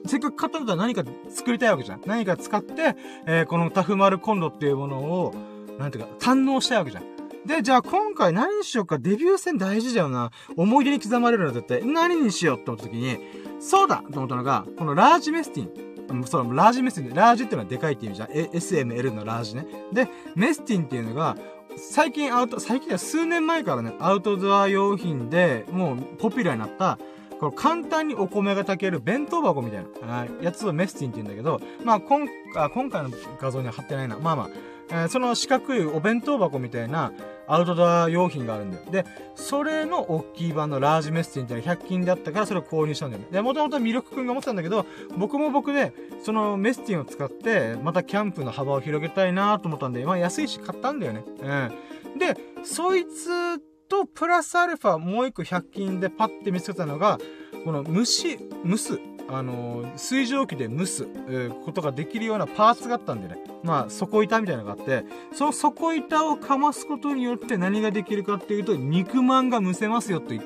せっかく買ったんだったら何か作りたいわけじゃん。何か使って、えー、このタフマルコンロっていうものを、なんていうか、堪能したいわけじゃん。で、じゃあ今回何にしようか、デビュー戦大事だよな。思い出に刻まれるの絶対。何にしようって思った時に、そうだと思ったのが、このラージメスティン。そう、ラージメスティン。ラージっていうのはでかいって意味じゃん。SML のラージね。で、メスティンっていうのが、最近アウト、最近は数年前からね、アウトドア用品でもうポピュラーになった、この簡単にお米が炊ける弁当箱みたいな、やつをメスティンって言うんだけど、まあ、今、あ今回の画像には貼ってないな。まあまあ、えー、その四角いお弁当箱みたいなアウトドア用品があるんだよ。で、それの大きい版のラージメッセンっていうのは100均であったからそれを購入したんだよね。で、もともと魅力くんが持ってたんだけど、僕も僕で、そのメスティンを使って、またキャンプの幅を広げたいなと思ったんで、まあ安いし買ったんだよね。うん。で、そいつとプラスアルファもう一個100均でパッて見つけたのが、この蒸し、蒸す。あの、水蒸気で蒸す、え、ことができるようなパーツがあったんでね。まあ、底板みたいなのがあって、その底板をかますことによって何ができるかっていうと、肉まんが蒸せますよとい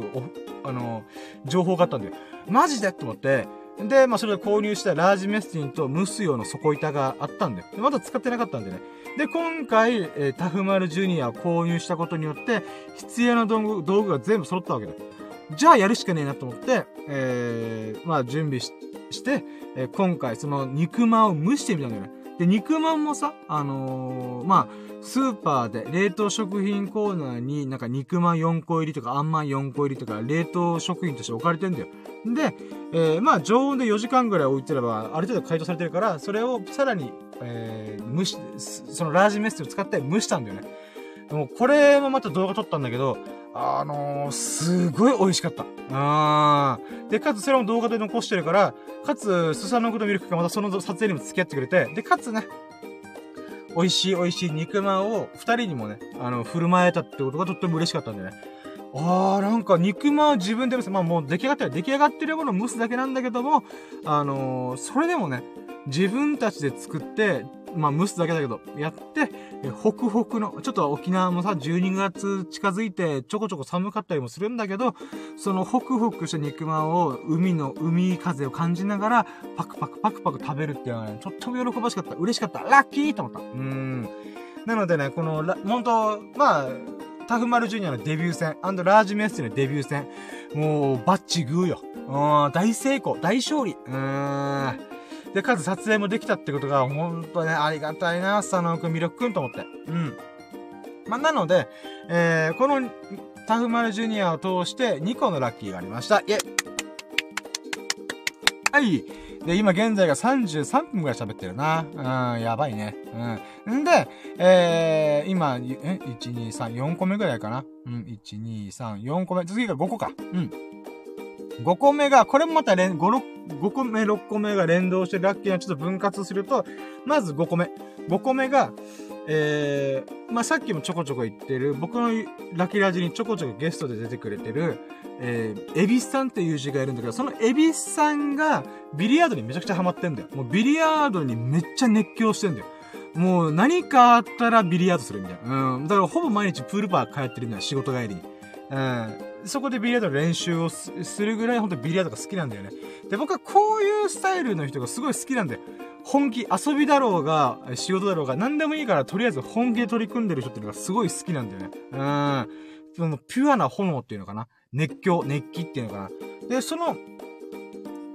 う、あの、情報があったんだよ。マジで？と思って、で、まあ、それで購入したラージメスティンと蒸す用の底板があったんで、でまだ使ってなかったんでね。で、今回、えー、タフマルジュニアを購入したことによって、必要な道具道具が全部揃ったわけだ。じゃあやるしかねえなと思って、えー、まあ準備しして、えー、今回その肉まんを蒸してみたんだよね。で、肉まんもさ、あのー、まあ、スーパーで冷凍食品コーナーになんか肉まん4個入りとかあんまん4個入りとか冷凍食品として置かれてんだよ。で、えー、まあ常温で4時間ぐらい置いてればある程度解凍されてるから、それをさらに、えー、蒸し、そのラージメッセを使って蒸したんだよね。でもこれもまた動画撮ったんだけど、あのー、すごい美味しかった。あー。で、かつそれも動画で残してるから、かつ、スサノグとミルクがまたその撮影にも付き合ってくれて、で、かつね、美味しい美味しい肉まんを二人にもね、あの、振る舞えたってことがとっても嬉しかったんでね。あー、なんか肉まん自分で蒸す。まあもう出来上がってる、出来上がってるものを蒸すだけなんだけども、あのー、それでもね、自分たちで作って、まあ蒸すだけだけど、やって、え、ホクホクの、ちょっと沖縄もさ、12月近づいて、ちょこちょこ寒かったりもするんだけど、そのホクホクした肉まんを、海の、海風を感じながら、パクパクパクパク食べるっていうのはね、とっても喜ばしかった。嬉しかった。ラッキーと思った。うん。なのでね、この、本当まあ、タフマルジュニアのデビュー戦、アンドラージメッセのデビュー戦、もう、バッチグーよ。うん、大成功、大勝利。うーん。で、かつ撮影もできたってことが、ほんとね、ありがたいな、佐野くん、魅力くんと思って。うん。まあ、なので、えー、この、タフマルジュニアを通して2個のラッキーがありました。イェはい。で、今現在が33分くらい喋ってるな。うん、やばいね。うん。んで、えー、今、え、1、2、3、4個目ぐらいかな。うん、1、2、3、4個目。次が5個か。うん。5個目が、これもまた連、5、6、5個目、6個目が連動してラッキーなちょっと分割すると、まず5個目。5個目が、えー、まあ、さっきもちょこちょこ言ってる、僕のラッキーラジにちょこちょこゲストで出てくれてる、えー、エビスさんっていう字がいるんだけど、そのエビスさんがビリヤードにめちゃくちゃハマってんだよ。もうビリヤードにめっちゃ熱狂してんだよ。もう何かあったらビリヤードするみたいな。うん。だからほぼ毎日プールバー通ってるんだよ、仕事帰りに。うん。そこでビリヤードの練習をするぐらい本当にビリヤードが好きなんだよね。で、僕はこういうスタイルの人がすごい好きなんだよ。本気、遊びだろうが、仕事だろうが、何でもいいから、とりあえず本気で取り組んでる人っていうのがすごい好きなんだよね。うん。その、ピュアな炎っていうのかな。熱狂、熱気っていうのかな。で、その、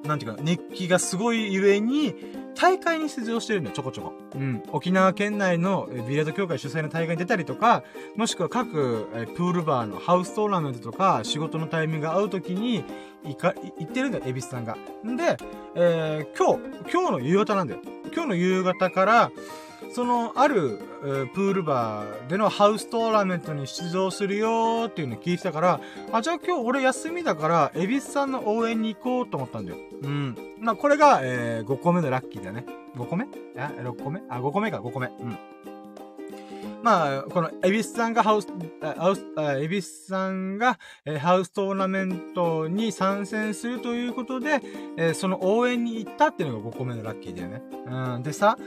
なんていうか、熱気がすごいゆえに、大会に出場してるんだよ、ちょこちょこ。うん。沖縄県内のビリヤード協会主催の大会に出たりとか、もしくは各えプールバーのハウストーナメントとか、仕事のタイミングが合う時に、行か、行ってるんだよ、エビスさんが。んで、えー、今日、今日の夕方なんだよ。今日の夕方から、その、ある、えー、プールバーでのハウストーナメントに出場するよーっていうのを聞いてたから、あ、じゃあ今日俺休みだから、エビスさんの応援に行こうと思ったんだよ。うん。まあ、これが、えー、5個目のラッキーだね。5個目？あ、6個目？あ、5個目か、5個目。うん。まあ、この、エビスさんがハウス、ハウス、エビスさんが、えー、ハウストーナメントに参戦するということで、えー、その応援に行ったっていうのが5個目のラッキーだよね。うん。でさ、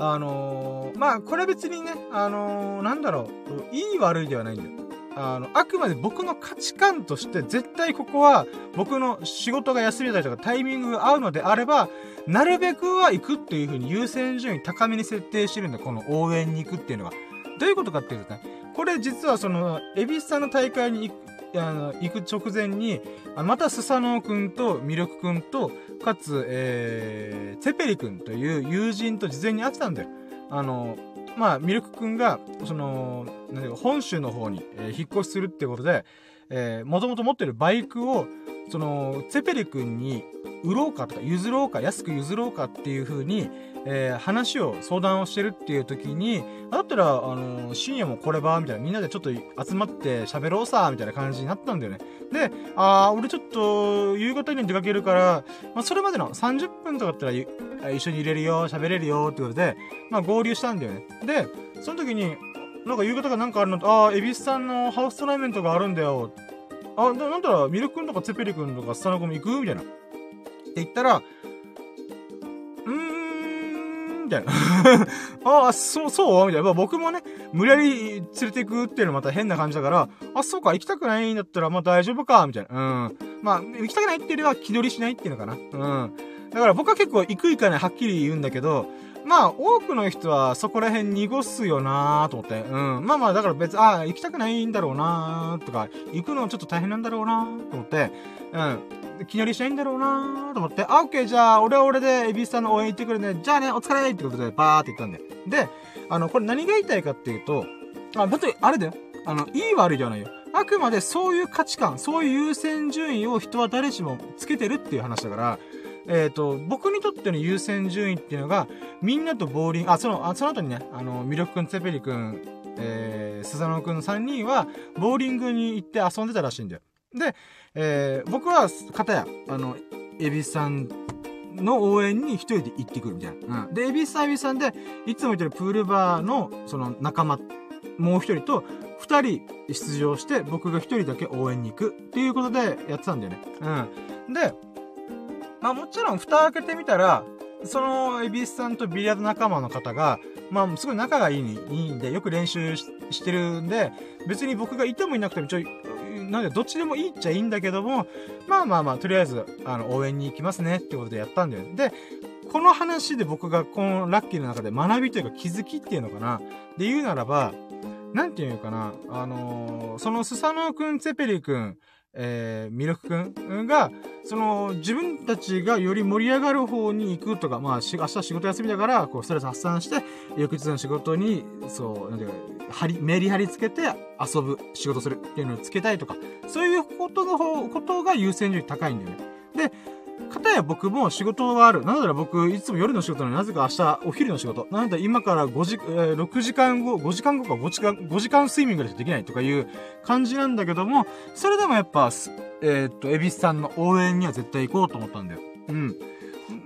あのー、まあ、これは別にね、あのー、なんだろう、いい悪いではないんだよ。あの、あくまで僕の価値観として、絶対ここは、僕の仕事が休みだりとかタイミングが合うのであれば、なるべくは行くっていう風に優先順位高めに設定してるんだ、この応援に行くっていうのが。どういうことかっていうとね、これ実はその、エビスさんの大会にあの、行く直前に、またスサノオくんとミルクくんと、かつ、えー、ツェペリくんという友人と事前に会ってたんだよ。あの、まあ、ミルクくんが、その、なんていうか、本州の方に、えー、引っ越しするってことで、えー、もともと持ってるバイクを、その、ツェペリくんに売ろうかとか、譲ろうか、安く譲ろうかっていう風に、えー、話を、相談をしてるっていう時に、だったら、あのー、深夜もこれば、みたいな、みんなでちょっと集まって喋ろうさ、みたいな感じになったんだよね。で、あー、俺ちょっと、夕方に出かけるから、まあ、それまでの30分とかだったら、一緒に入れるよ、喋れるよ、ってことで、まあ、合流したんだよね。で、その時に、なんか夕方がなんかあるのと、あー、エビスさんのハウストライメントがあるんだよ。あ、なんだろ、ミルク君とかツェペリ君とかスタナ君行く？みたいな。って言ったら、うーん、みたいな。ああ、そう、そう？みたいな。まあ、僕もね、無理やり連れて行くっていうのはまた変な感じだから、あ、そうか、行きたくないんだったら、まあ大丈夫か、みたいな。うん。まあ、行きたくないっていうよりは気取りしないっていうのかな。うん。だから僕は結構行く行かないはっきり言うんだけど、まあ、多くの人はそこら辺濁すよなーと思って。うん。まあまあ、だから別、ああ、行きたくないんだろうなーとか、行くのちょっと大変なんだろうなーと思って、うん。気乗りしないんだろうなーと思って、あ、オッケー、じゃあ、俺は俺で、エビスさんの応援行ってくるね。じゃあね、お疲れってことで、バーって言ったんで。で、あの、これ何が言いたいかっていうと、あ、本当に、あれだよ。あの、いい悪いではないよ。あくまでそういう価値観、そういう優先順位を人は誰しもつけてるっていう話だから、えっ、ー、と、僕にとっての優先順位っていうのが、みんなとボーリング、あ、その、あその後にね、あの、ミルクくん、ツペリくん、えー、スザノくんの3人は、ボーリングに行って遊んでたらしいんだよ。で、えー、僕は、かたや、あの、エビさんの応援に一人で行ってくるみたいな。うん。で、エビさんエビさんで、いつも言ってるプールバーの、その仲間、もう一人と、二人出場して、僕が一人だけ応援に行くっていうことでやってたんだよね。うん。で、まあもちろん蓋開けてみたら、その、エビスさんとビリヤード仲間の方が、まあ、すごい仲がいいいいんで、よく練習してるんで、別に僕がいてもいなくても、ちょい、なんで、どっちでもいいっちゃいいんだけども、まあまあまあ、とりあえず、あの、応援に行きますねってことでやったんだよ。で、この話で僕がこのラッキーの中で学びというか気づきっていうのかな。で言うならば、なんていうかな。あのー、そのスサノオくん、ツェペリくん、えー、ミルクくん？が、その、自分たちがより盛り上がる方に行くとか、まあ、明日仕事休みだから、こう、ストレス発散して、翌日の仕事に、そう、なんていうか、張り、メリハリつけて遊ぶ、仕事するっていうのをつけたいとか、そういうことの方、ことが優先順位高いんだよね。で、かたや僕も仕事がある。なので僕、いつも夜の仕事なのになぜか明日お昼の仕事。なので今から5時、えー、6時間後、5時間後か5時間、5時間睡眠ぐらいしかできないとかいう感じなんだけども、それでもやっぱ、えー、っと、エビスさんの応援には絶対行こうと思ったんだよ。うん。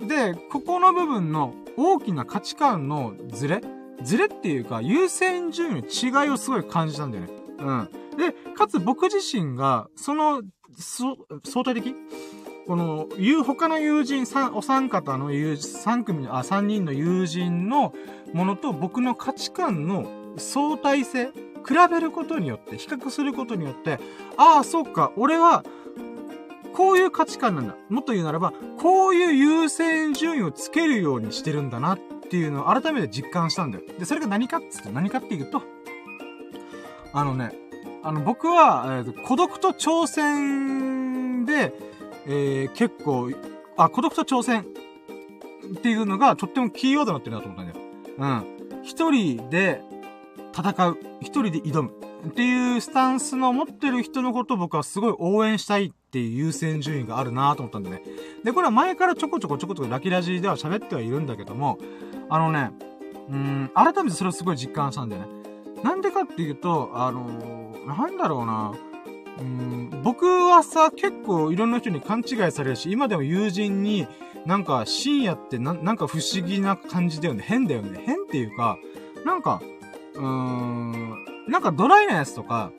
で、ここの部分の大きな価値観のズレズレっていうか、優先順位の違いをすごい感じたんだよね。うん。で、かつ僕自身が、その、そ、相対的？この、いう、他の友人、三、お三方の友人、三組の、あ、三人の友人のものと僕の価値観の相対性、比べることによって、比較することによって、ああ、そうか、俺は、こういう価値観なんだ。もっと言うならば、こういう優先順位をつけるようにしてるんだなっていうのを改めて実感したんだよ。で、それが何かっつって何かっていうと、あのね、あの、僕は、えー、孤独と挑戦で、えー、結構、あ、孤独と挑戦っていうのがとってもキーワードになってるなと思ったんだよ。うん。一人で戦う。一人で挑む。っていうスタンスの持ってる人のことを僕はすごい応援したいっていう優先順位があるなと思ったんだね。で、これは前からちょこちょこちょこちょこラキラジでは喋ってはいるんだけども、あのね、うん、改めてそれをすごい実感したんだよね。なんでかっていうと、あのー、なんだろうな。うん、僕はさ、結構いろんな人に勘違いされるし、今でも友人に、なんか深夜ってななんか不思議な感じだよね。変だよね。変っていうか、なんか、うーん、なんかドライなやつとか、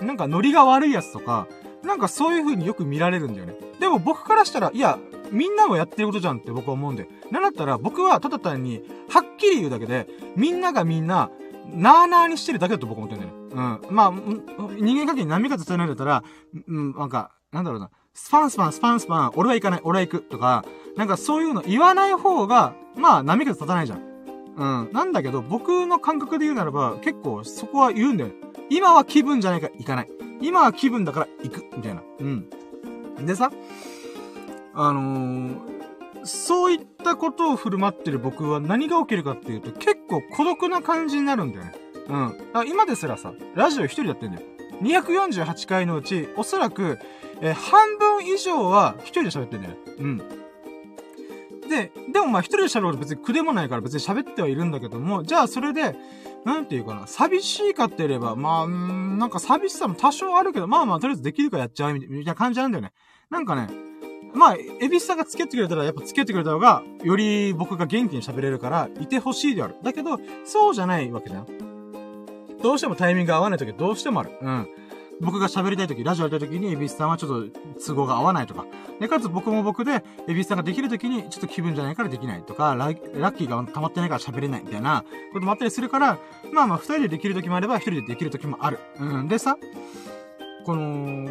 なんかノリが悪いやつとか、なんかそういう風によく見られるんだよね。でも僕からしたら、いや、みんなもやってることじゃんって僕は思うんで。なんだったら僕はただ単に、はっきり言うだけで、みんながみんな、なーなーにしてるだけだと僕は思ってるんだよね。うん。まあ、人間関係に波風伝えないんだったら、うん、なんか、なんだろうな。スパンスパン、スパンスパン、俺は行かない、俺は行く、とか、なんかそういうの言わない方が、まあ、波風立たないじゃん。うん。なんだけど、僕の感覚で言うならば、結構そこは言うんだよ。今は気分じゃないから行かない。今は気分だから行く、みたいな。うん。でさ、あのー、そういったことを振る舞ってる僕は何が起きるかっていうと、結構孤独な感じになるんだよね。うん。今ですらさ、ラジオ一人やってんだよ。248回のうち、おそらく、えー、半分以上は一人で喋ってんだよ。うん。で、でもまあ一人で喋ること別に苦でもないから別に喋ってはいるんだけども、じゃあそれで、なんていうかな、寂しいかって言えれば、まあ、んなんか寂しさも多少あるけど、まあまあとりあえずできるかやっちゃうみたいな感じなんだよね。なんかね、まあ、エビスさんが付き合ってくれたら、やっぱ付き合ってくれた方が、より僕が元気に喋れるから、いてほしいである。だけど、そうじゃないわけじゃん。どうしてもタイミング合わない時はどうしてもある。うん。僕が喋りたい時、ラジオやりたい時に、エビスさんはちょっと都合が合わないとか。で、かつ僕も僕で、エビスさんができる時に、ちょっと気分じゃないからできないとか、ラッキーが溜まってないから喋れないみたいなこともあったりするから、まあまあ、二人でできる時もあれば、一人でできる時もある。うん。でさ、この、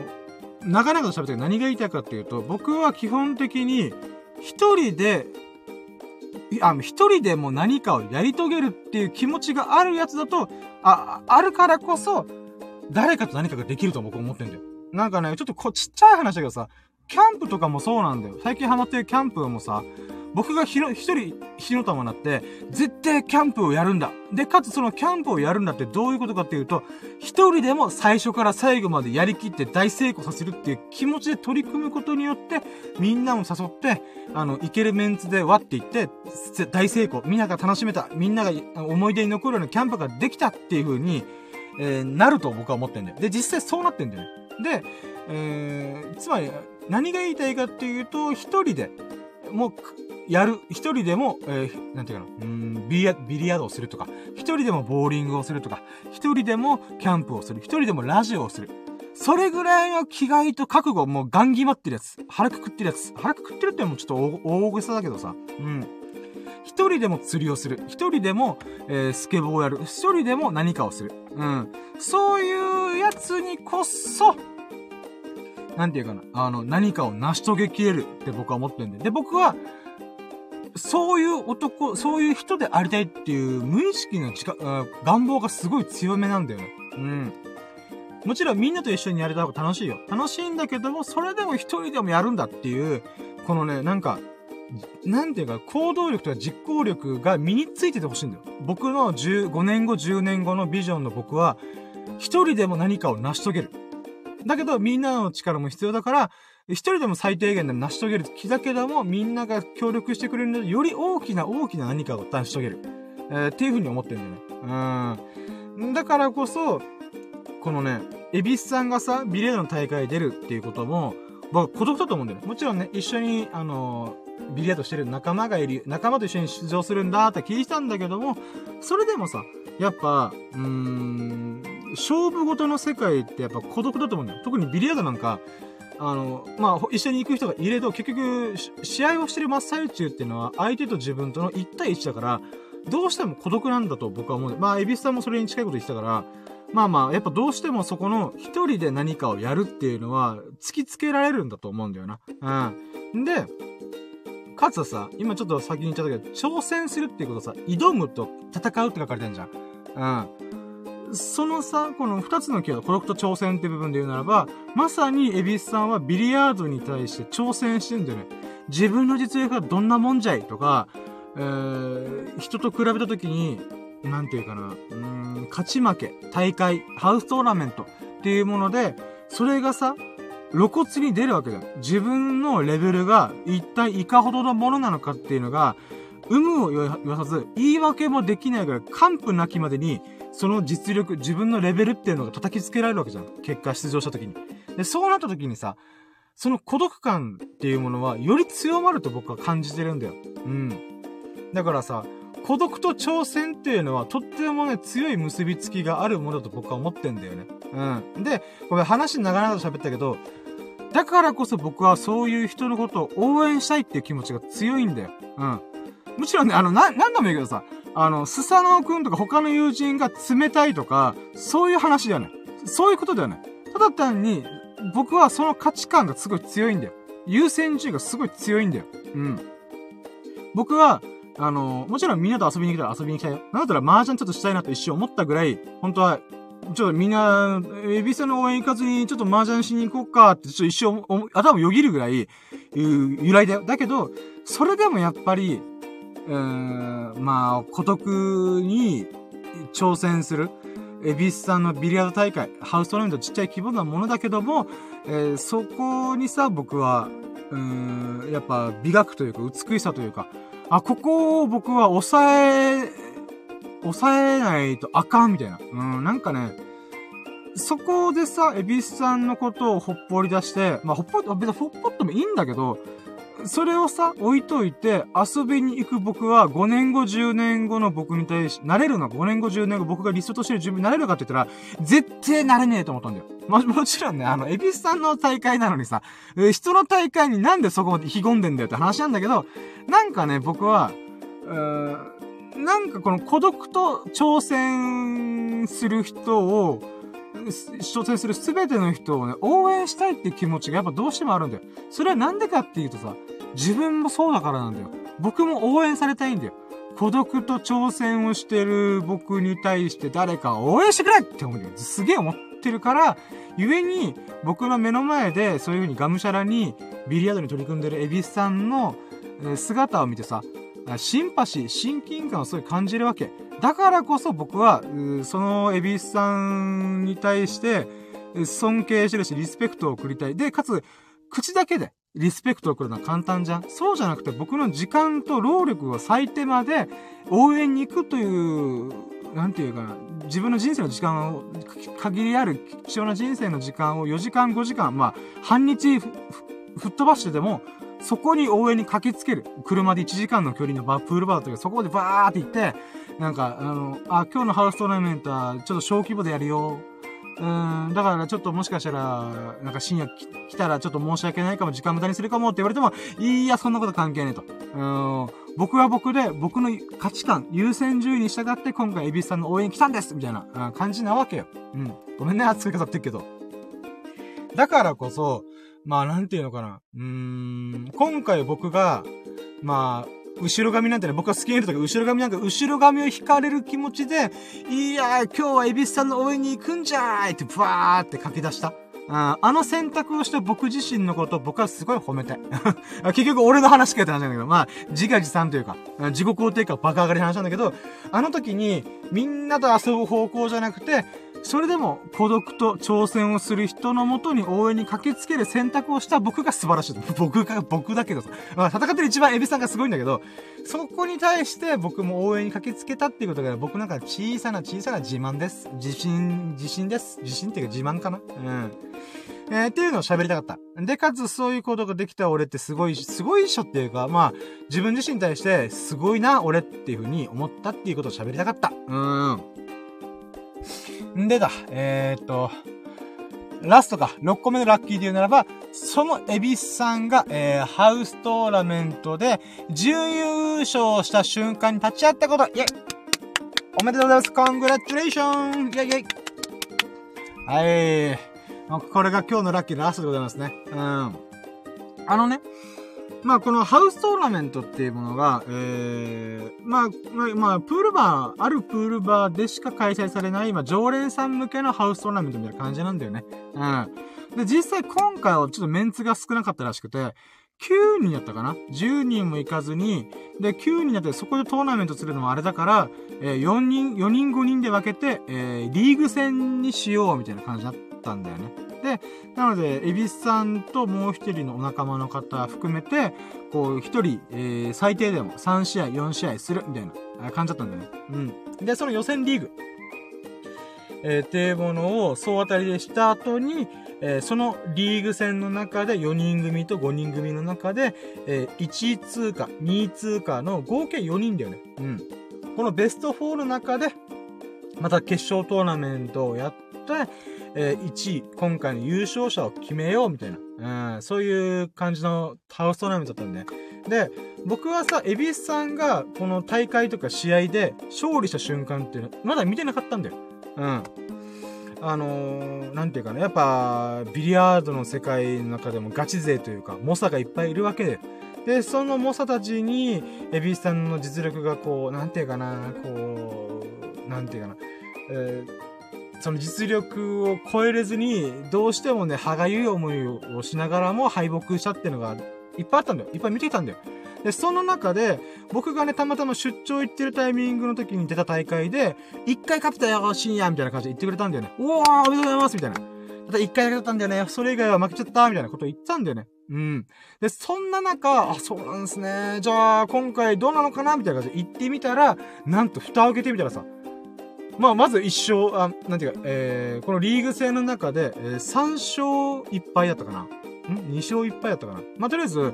長々と喋って何が言いたいかっていうと、僕は基本的に、一人で、あ、一人でも何かをやり遂げるっていう気持ちがあるやつだと、あ、あるからこそ、誰かと何かができると僕思ってんだよ。なんかね、ちょっとこ、ちっちゃい話だけどさ、キャンプとかもそうなんだよ。最近ハマってるキャンプもさ、僕がひろ、一人、火の玉になって、絶対キャンプをやるんだ。で、かつそのキャンプをやるんだってどういうことかっていうと、一人でも最初から最後までやりきって大成功させるっていう気持ちで取り組むことによって、みんなを誘って、あの、いけるメンツで割っていって、大成功。みんなが楽しめた。みんなが思い出に残るようなキャンプができたっていう風に、えー、なると僕は思ってんだよ。で、実際そうなってんだよね。で、えー、つまり、何が言いたいかっていうと、一人で、もう、やる、一人でも、えー、なんていうかな、うん、ビリヤ、ビリヤードをするとか、一人でもボーリングをするとか、一人でもキャンプをする、一人でもラジオをする。それぐらいの気概と覚悟、もうガン決まってるやつ。腹くくってるやつ。腹くくってるってもうちょっと大げさだけどさ。うん。一人でも釣りをする。一人でも、えー、スケボーをやる。一人でも何かをする。うん。そういうやつにこそ、なんていうかな。あの、何かを成し遂げきれるって僕は思ってるんで。で、僕は、そういう男、そういう人でありたいっていう無意識の近、願望がすごい強めなんだよね。うん。もちろんみんなと一緒にやれた方が楽しいよ。楽しいんだけども、それでも一人でもやるんだっていう、このね、なんか、なんていうか、行動力とか実行力が身についててほしいんだよ。僕の15年後、10年後のビジョンの僕は、一人でも何かを成し遂げる。だけど、みんなの力も必要だから、一人でも最低限でも成し遂げる気だけども、みんなが協力してくれるので、より大きな大きな何かを成し遂げる。えー、っていう風に思ってるんだよね。うん。だからこそ、このね、エビスさんがさ、ビレードの大会出るっていうことも、僕、孤独だと思うんだよね。もちろんね、一緒に、あのー、ビリヤードしてる仲間がいる、仲間と一緒に出場するんだって聞いたんだけども、それでもさ、やっぱ、うーん、勝負事の世界ってやっぱ孤独だと思うんだよ。特にビリヤードなんか、あの、まあ、一緒に行く人がいれど、結局、試合をしてる真っ最中っていうのは、相手と自分との1対1だから、どうしても孤独なんだと僕は思う。まあ、エビスさんもそれに近いこと言ってたから、まあまあ、やっぱどうしてもそこの一人で何かをやるっていうのは、突きつけられるんだと思うんだよな。うん。で、かつはさ、今ちょっと先に言っちゃったけど、挑戦するっていうことさ、挑むと戦うって書かれてんじゃん。うん。そのさ、この二つのキーワード、孤独と挑戦って部分で言うならば、まさにエビスさんはビリヤードに対して挑戦してんだよね。自分の実力がどんなもんじゃいとか、えー、人と比べたときに、なんていうかな、うん、勝ち負け、大会、ハウストーナメントっていうもので、それがさ、露骨に出るわけだよ。自分のレベルが一体いかほどのものなのかっていうのが、有無を言わさず、言い訳もできないぐらい、完膚なきまでに、その実力、自分のレベルっていうのが叩きつけられるわけじゃん。結果出場した時に。で、そうなった時にさ、その孤独感っていうものは、より強まると僕は感じてるんだよ。うん。だからさ、孤独と挑戦っていうのは、とってもね、強い結びつきがあるものだと僕は思ってんだよね。うん。で、これ話長々と喋ったけど、だからこそ僕はそういう人のことを応援したいっていう気持ちが強いんだよ。うん。もちろんね、あの、な、なんでもいいけどさ、あの、スサノオくんとか他の友人が冷たいとか、そういう話だよね。そういうことだよね。ただ単に、僕はその価値観がすごい強いんだよ。優先順位がすごい強いんだよ。うん。僕は、あの、もちろんみんなと遊びに来たら遊びに来たよ。なんだったら麻雀ちょっとしたいなと一瞬思ったぐらい、本当は、ちょっとみんな、エビスの応援行かずに、ちょっと麻雀しに行こうかって、ちょっと一瞬、頭よぎるぐらい、由来だよ。だけど、それでもやっぱり、うん、まあ、孤独に挑戦する。エビスさんのビリヤード大会、ハウストレンドちっちゃい規模なものだけども、えー、そこにさ、僕は、うん、やっぱ美学というか美しさというか、あ、ここを僕は抑え、抑えないとあかんみたいな。うん、なんかね、そこでさ、エビスさんのことをほっぽり出して、まあ、ほっぽり、別にほっぽってもいいんだけど、それをさ、置いといて、遊びに行く僕は、5年後、10年後の僕に対し、なれるの ?5 年後、10年後僕が理想としてる準備になれるかって言ったら、絶対なれねえと思ったんだよ。も、もちろんね、あの、エビスさんの大会なのにさ、人の大会になんでそこまでひごんでんだよって話なんだけど、なんかね、僕は、うーん、なんかこの孤独と挑戦する人を、挑戦するすべての人をね、応援したいっていう気持ちがやっぱどうしてもあるんだよ。それはなんでかっていうとさ、自分もそうだからなんだよ。僕も応援されたいんだよ。孤独と挑戦をしてる僕に対して誰か応援してくれって思うんだよ。すげえ思ってるから、故に僕の目の前でそういう風にがむしゃらにビリヤードに取り組んでるエビスさんの姿を見てさ、シンパシー、親近感をすごい感じるわけ。だからこそ僕は、そのエビスさんに対して、尊敬してるし、リスペクトを送りたい。で、かつ、口だけでリスペクトを送るのは簡単じゃん。そうじゃなくて僕の時間と労力を割いてまで応援に行くという、なんていうかな、自分の人生の時間を、限りある貴重な人生の時間を4時間5時間、まあ、半日吹っ飛ばしてでも、そこに応援に駆けつける。車で1時間の距離のバー、プールバーとか、そこでバーって行って、なんか、あの、あ、今日のハウストーナメントは、ちょっと小規模でやるよ。うん、だからちょっともしかしたら、なんか深夜来たらちょっと申し訳ないかも、時間無駄にするかもって言われても、いや、そんなこと関係ねえと。うん、僕は僕で、僕の価値観、優先順位に従って今回エビスさんの応援来たんですみたいな感じなわけよ。うん。ごめんね、熱い語ってるけど。だからこそ、まあ、なんていうのかな。うーん、今回僕が、まあ、後ろ髪なんてね、僕はスキンヘッドとか後ろ髪なんか後ろ髪を引かれる気持ちで、いやー、今日はエビスさんの応援に行くんじゃーいって、ブワーって書き出した。ああの選択をして僕自身のことを僕はすごい褒めたい。結局俺の話しかやって話なんだけど、まあ、自画自賛というか、自己肯定感バカ上がり話なんだけど、あの時にみんなと遊ぶ方向じゃなくて、それでも孤独と挑戦をする人のもとに応援に駆けつける選択をした僕が素晴らしい。僕が、僕だけどさ。まあ、戦ってる一番エビさんがすごいんだけど、そこに対して僕も応援に駆けつけたっていうことが僕なんか小さな小さな自慢です。自信、自信です。自信っていうか自慢かなうん。えー、っていうのを喋りたかった。で、かつそういうことができた俺ってすごい、すごいっしょっていうか、まあ、自分自身に対してすごいな、俺っていう風に思ったっていうことを喋りたかった。うーん。んでだ、えー、っと、ラストか、6個目のラッキーで言うならば、そのエビスさんが、えー、ハウストーナメントで、準優勝した瞬間に立ち会ったこと、イェイ。おめでとうございます。コングラチュレーションイェイイェイ。はい。これが今日のラッキーのラストでございますね。うん。あのね、まあ、このハウストーナメントっていうものが、ええー、まあ、まあ、プールバー、あるプールバーでしか開催されない、まあ、常連さん向けのハウストーナメントみたいな感じなんだよね。うん。で、実際今回はちょっとメンツが少なかったらしくて、9人やったかな ?10 人も行かずに、で、9人やってそこでトーナメントするのもあれだから、えー、4人、4人5人で分けて、えー、リーグ戦にしようみたいな感じだったんだよね。で、なので、エビスさんともう一人のお仲間の方含めて、こう、一人、えー、最低でも3試合、4試合するみたいな感じだったんだよね。うん。で、その予選リーグ、えー、っていうものを総当たりでした後に、えー、そのリーグ戦の中で4人組と5人組の中で、えー、1位通過、2位通過の合計4人だよね。うん。このベスト4の中で、また決勝トーナメントをやって、えー、1位、今回の優勝者を決めようみたいな、うん、そういう感じのハウストーナメントだったんで。で、僕はさ、エビスさんがこの大会とか試合で勝利した瞬間っていうの、まだ見てなかったんだよ。うん。あのー、なんていうかね、やっぱ、ビリヤードの世界の中でもガチ勢というか、猛者がいっぱいいるわけで、で、その猛者たちに、エビスさんの実力がこう、なんていうかな、こう、なんていうかな、えー、その実力を超えれずに、どうしてもね、歯がゆい思いをしながらも敗北したっていうのがいっぱいあったんだよ。いっぱい見てたんだよ。で、その中で、僕がね、たまたま出張行ってるタイミングの時に出た大会で、一回勝ったよ、深夜みたいな感じで言ってくれたんだよね。おー、おめでとうございますみたいな。ただ一回だけだったんだよね。それ以外は負けちゃったみたいなこと言ったんだよね。うん。で、そんな中、あ、そうなんですね。じゃあ、今回どうなのかなみたいな感じで行ってみたら、なんと蓋を開けてみたらさ、まあ、まず一勝、あ、なんていうか、えー、このリーグ戦の中で、えー、3勝1敗だったかな。ん ?2 勝1敗だったかな。まあ、とりあえず、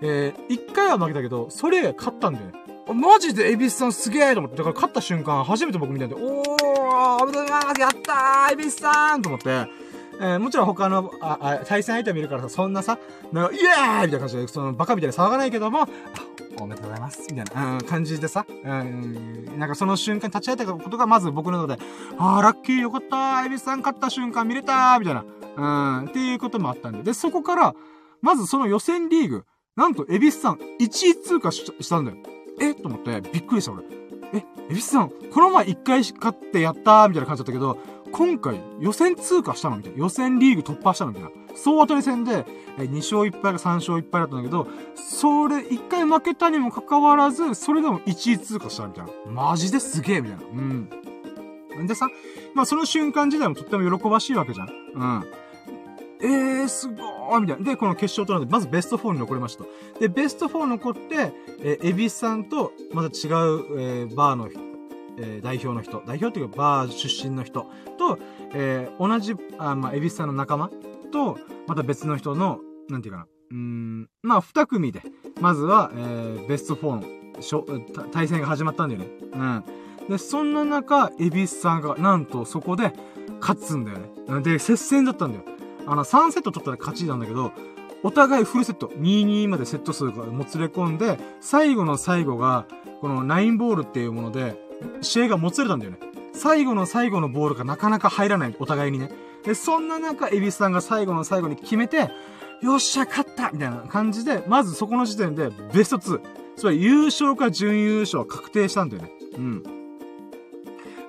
えー、1回は負けたけど、それ勝ったんだよね。マジで？エビスさんすげえと思って、だから勝った瞬間、初めて僕見たんで、おー、おめでとうございますやったーエビスさんと思って、えー、もちろん他の、あ、あ、対戦相手を見るからさ、そんなさ、なんか、イエーイみたいな感じで、その、バカみたいに騒がないけども、おめでとうございます。みたいな、うん、感じでさ、うん、なんかその瞬間立ち会えたことがまず僕の中で、あー、ラッキーよかったーエビさん勝った瞬間見れたーみたいな、うん、っていうこともあったんで。で、そこから、まずその予選リーグ、なんと、エビスさん、1位通過したんだよ。え？と思って、びっくりした俺。え、エビスさん、この前1回勝ってやったーみたいな感じだったけど、今回予選通過したのみたいな。予選リーグ突破したのみたいな。総当たり戦で、え2勝1敗か3勝1敗だったんだけど、それ1回負けたにもかかわらず、それでも1位通過したみたいな。マジですげえみたいな。うん。んでさ、まあその瞬間自体もとっても喜ばしいわけじゃん。うん。えー、すごーみたいな。で、この決勝トーナメント、まずベスト4に残りました。で、ベスト4残って、えー、エビスさんと、また違う、えー、バーの人、え、代表の人、代表っていうか、バー出身の人と、えー、同じ、あ、まあ、エビスさんの仲間と、また別の人の、なんていうかな、うん、まあ、二組で、まずは、えー、ベスト4の、しょ、対戦が始まったんだよね。うん。で、そんな中、エビスさんが、なんとそこで、勝つんだよね。で、接戦だったんだよ。あの、3セット取ったら勝ちなんだけど、お互いフルセット、2-2までセット数がもつれ込んで、最後の最後が、この9ボールっていうもので、試合がもつれたんだよね。最後の最後のボールがなかなか入らない、お互いにね。で、そんな中、エビスさんが最後の最後に決めて、よっしゃ、勝ったみたいな感じで、まずそこの時点でベスト2。つまり優勝か準優勝確定したんだよね。うん。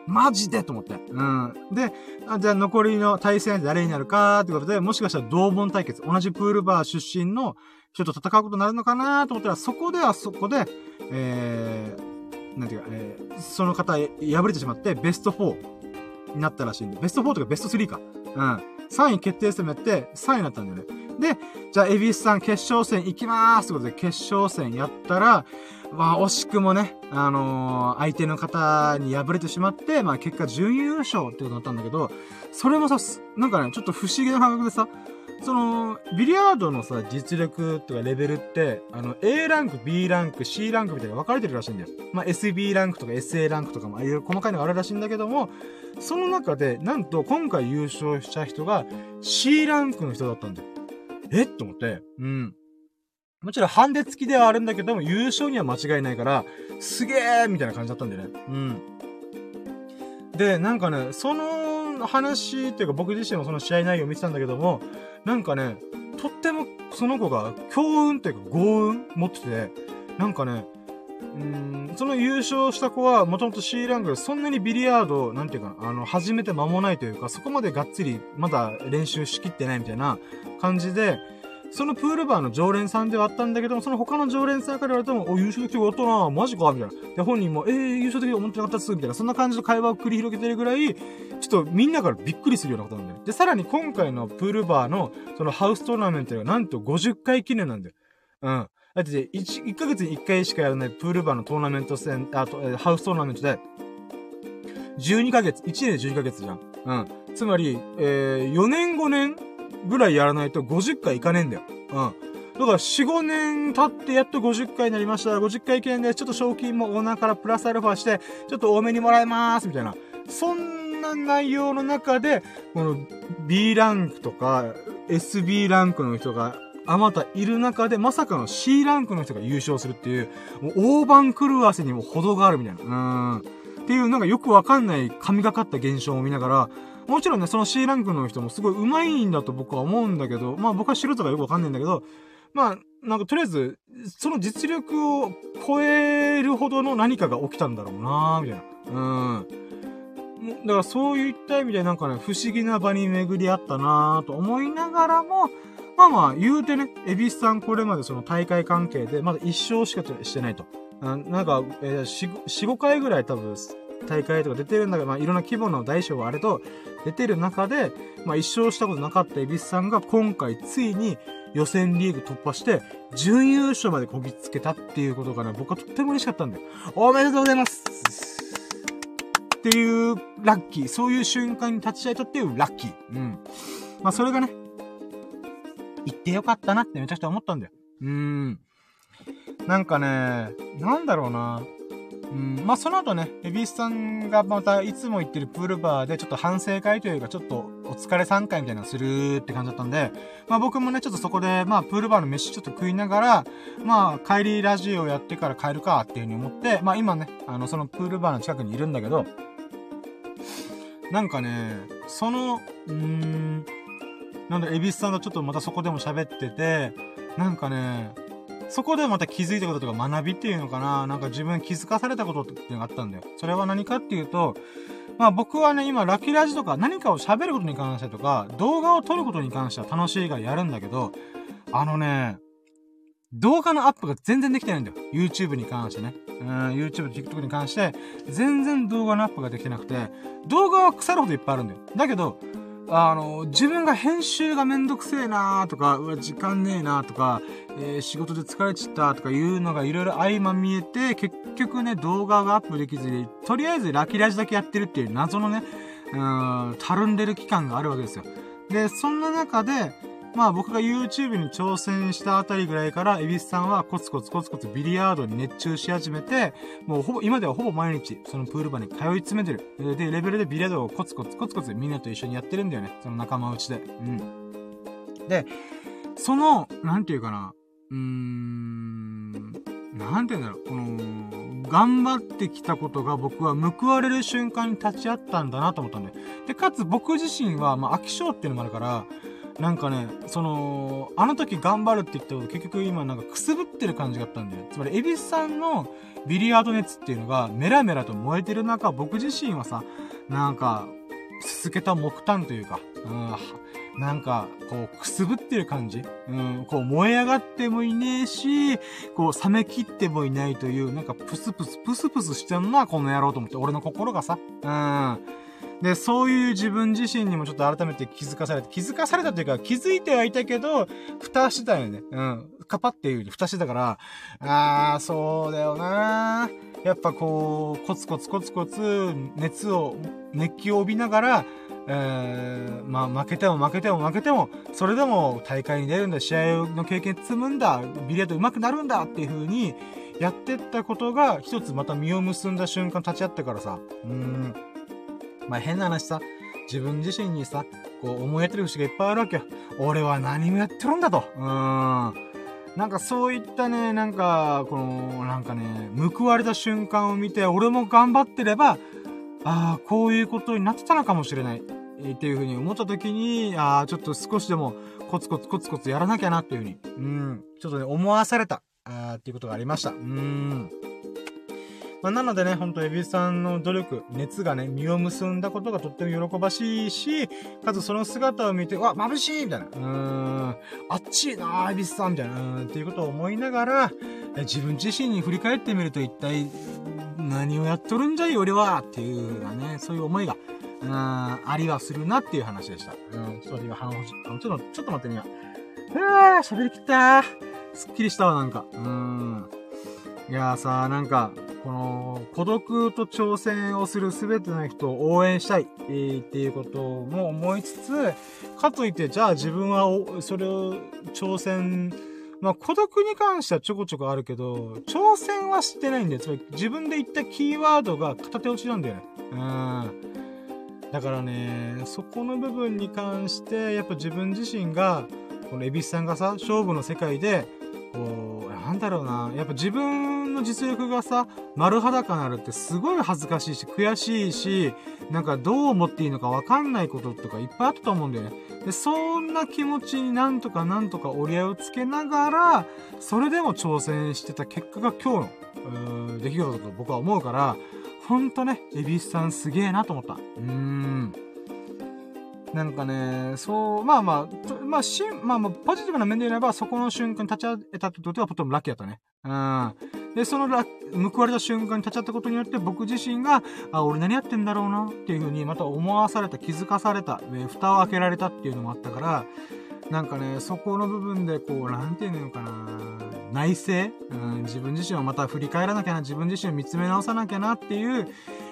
マジでと思って。うん。で、あじゃあ残りの対戦誰になるかってことで、もしかしたら同門対決、同じプールバー出身の人と戦うことになるのかなと思ったら、そこではそこで、えー、なんていうか、えー、その方、敗れてしまって、ベスト4になったらしいんで、ベスト4とかベスト3か。うん。3位決定戦もやって、3位になったんだよね。で、じゃあ、エビスさん決勝戦行きまーすってことで、決勝戦やったら、まあ、惜しくもね、あのー、相手の方に敗れてしまって、まあ、結果準優勝ってことだったんだけど、それもさ、なんかね、ちょっと不思議な感覚でさ、その、ビリヤードのさ、実力とかレベルって、あの、A ランク、B ランク、C ランクみたいな分かれてるらしいんだよ。まあ、SB ランクとか SA ランクとかも、いろいろ細かいのがあるらしいんだけども、その中で、なんと今回優勝した人が C ランクの人だったんだよ。え？と思って、うん。もちろんハンデ付きではあるんだけども、優勝には間違いないから、すげーみたいな感じだったんだよね。うん。で、なんかね、そのの話っていうか僕自身もその試合内容を見てたんだけども、なんかね、とってもその子が強運っていうか豪運持ってて、なんかね、うん、その優勝した子は、もともと C ランクでそんなにビリヤード、なんていうか、あの、始めて間もないというか、そこまでがっつり、まだ練習しきってないみたいな感じで、そのプールバーの常連さんではあったんだけども、その他の常連さんから言われても、お、優勝できてよかったなマジかみたいな。で、本人も、えー、優勝できて思ってなかったっすみたいな。そんな感じの会話を繰り広げてるぐらい、ちょっとみんなからびっくりするようなことなんだよ。で、さらに今回のプールバーの、そのハウストーナメントがなんと50回記念なんだよ。うん。だって1、1ヶ月に1回しかやらないプールバーのトーナメント戦、あと、えー、ハウストーナメントで、12ヶ月、1年で12ヶ月じゃん。うん。つまり、えー、4年5年ぐらいやらないと50回いかねえんだよ。うん。だから4、5年経ってやっと50回になりました。50回記念でちょっと賞金もオーナーからプラスアルファして、ちょっと多めにもらえます、みたいな。そんな内容の中で、この B ランクとか SB ランクの人があまたいる中で、まさかの C ランクの人が優勝するっていう、もう大番狂わせにも程があるみたいな。うん。っていう、なんかよくわかんない神がかった現象を見ながら、もちろんね、その C ランクの人もすごい上手いんだと僕は思うんだけど、まあ僕は素人がよくわかんないんだけど、まあ、なんかとりあえず、その実力を超えるほどの何かが起きたんだろうなみたいな。うん。だからそういった意味でなんかね、不思議な場に巡り合ったなと思いながらも、まあまあ、言うてね、エビスさんこれまでその大会関係で、まだ一勝しかしてないと。なんか、えー、四、四五回ぐらい多分、大会とか出てるんだけど、まあ、いろんな規模の大小はあれと、出てる中で、まあ、一勝したことなかったエビスさんが、今回ついに予選リーグ突破して、準優勝までこぎつけたっていうことがね、僕はとっても嬉しかったんだよ。おめでとうございますっていうラッキー。そういう瞬間に立ち会えたっていうラッキー。うん。まあ、それがね、行ってよかったなってめちゃくちゃ思ったんだよ。うーん。なんかね、なんだろうな。うん、まあ、その後ね、エビスさんがまたいつも行ってるプールバーでちょっと反省会というか、ちょっとお疲れ3回みたいなのするって感じだったんで、まあ僕もね、ちょっとそこで、まあプールバーの飯ちょっと食いながら、まあ帰りラジオやってから帰るかっていう風に思って、まあ今ね、あの、そのプールバーの近くにいるんだけど、なんかね、その、うーん、なんで、エビスさんとちょっとまたそこでも喋ってて、なんかね、そこでまた気づいたこととか学びっていうのかななんか自分気づかされたことっていうのがあったんだよ。それは何かっていうと、まあ僕はね、今ラッキーラジとか何かを喋ることに関してとか、動画を撮ることに関しては楽しいからやるんだけど、あのね、動画のアップが全然できてないんだよ。YouTube に関してね。うん、YouTube、TikTok に関して、全然動画のアップができてなくて、動画は腐るほどいっぱいあるんだよ。だけど、あの、自分が編集がめんどくせえなーとか、うわ、時間ねえなーとか、えー、仕事で疲れちったとかいうのがいろいろ合間見えて、結局ね、動画がアップできずに、とりあえずラキラジだけやってるっていう謎のね、うん、たるんでる期間があるわけですよ。で、そんな中で、まあ僕が YouTube に挑戦したあたりぐらいから、エビスさんはコツコツコツコツビリヤードに熱中し始めて、もうほぼ、今ではほぼ毎日、そのプール場に通い詰めてる。で、レベルでビリヤードをコツコツコツコツみんなと一緒にやってるんだよね。その仲間内で。うん。で、その、なんていうかな、うーん、なんていうんだろう、この、頑張ってきたことが僕は報われる瞬間に立ち会ったんだなと思ったんだよ。で、かつ僕自身は、まあ、飽き性っていうのもあるから、なんかね、その、あの時頑張るって言ったこと結局今なんかくすぶってる感じがあったんだよ。つまり、エビスさんのビリヤード熱っていうのがメラメラと燃えてる中、僕自身はさ、なんか、続けた木炭というか、うん、なんか、こう、くすぶってる感じうん、こう、燃え上がってもいねえし、こう、冷め切ってもいないという、なんか、プスプス、プスプスしてんな、この野郎と思って、俺の心がさ、うん。で、そういう自分自身にもちょっと改めて気づかされて、気づかされたというか、気づいてはいたけど、蓋してたよね。うん。カパっていう風に蓋してたから、あー、そうだよなやっぱこう、コツコツコツコツ、熱を、熱気を帯びながら、えー、まあ、負けても負けても負けても、それでも大会に出るんだ、試合の経験積むんだ、ビリヤード上手くなるんだっていう風に、やってったことが、一つまた実を結んだ瞬間立ち会ってからさ、うん、まあ変な話さ、自分自身にさ、こう思い当たる節がいっぱいあるわけよ。俺は何もやってるんだと。うーん。なんかそういったね、なんか、この、なんかね、報われた瞬間を見て、俺も頑張ってれば、ああ、こういうことになってたのかもしれない。っていうふうに思った時に、ああ、ちょっと少しでもコツコツコツコツやらなきゃなっていうふうに、うん、ちょっとね、思わされた、ああ、っていうことがありました。うん。まあ、なのでね、ほんとエビさんの努力、熱がね、実を結んだことがとっても喜ばしいし、かつその姿を見て、わ、眩しいみたいな。うーん、あっちいなエビさんみたいな。うん、っていうことを思いながら、自分自身に振り返ってみると一体、何をやっとるんじゃい俺は？っていうなね、そういう思いが、うん、ありはするなっていう話でした。うん、ちょっと今、鼻ほじ、ちょっと、ちょっと待ってみよう。うわー、喋りきったー。すっきりしたわ、なんか。うん。いやーさー、なんか、この、孤独と挑戦をするすべての人を応援したい、えー、っていうことも思いつつ、かといって、じゃあ自分はそれを挑戦まあ、孤独に関してはちょこちょこあるけど、挑戦はしてないんだよ。つまり自分で言ったキーワードが片手落ちなんだよね。うん。だからね、そこの部分に関して、やっぱ自分自身が、このエビスさんがさ、勝負の世界で、こう、なんだろうな、やっぱ自分の実力がさ、丸裸になるってすごい恥ずかしいし、悔しいし、なんかどう思っていいのかわかんないこととかいっぱいあったと思うんだよね。で、そんな気持ちになんとかなんとか折り合いをつけながら、それでも挑戦してた結果が今日の、出来事だと僕は思うから、ほんとね、エビスさんすげえなと思った。うーん。なんかね、そう、まあまあ、まあ、しん、まあまあ、ポジティブな面で言えば、そこの瞬間に立ち会えたってことは、とてもラッキーだったね。うん。で、そのラ報われた瞬間に立ち会ったことによって、僕自身が、あ、俺何やってんだろうな、っていう風に、また思わされた、気づかされた、で、蓋を開けられたっていうのもあったから、なんかね、そこの部分で、こう、なんていうのかな、内省、うん、自分自身をまた振り返らなきゃな、自分自身を見つめ直さなきゃなっていう、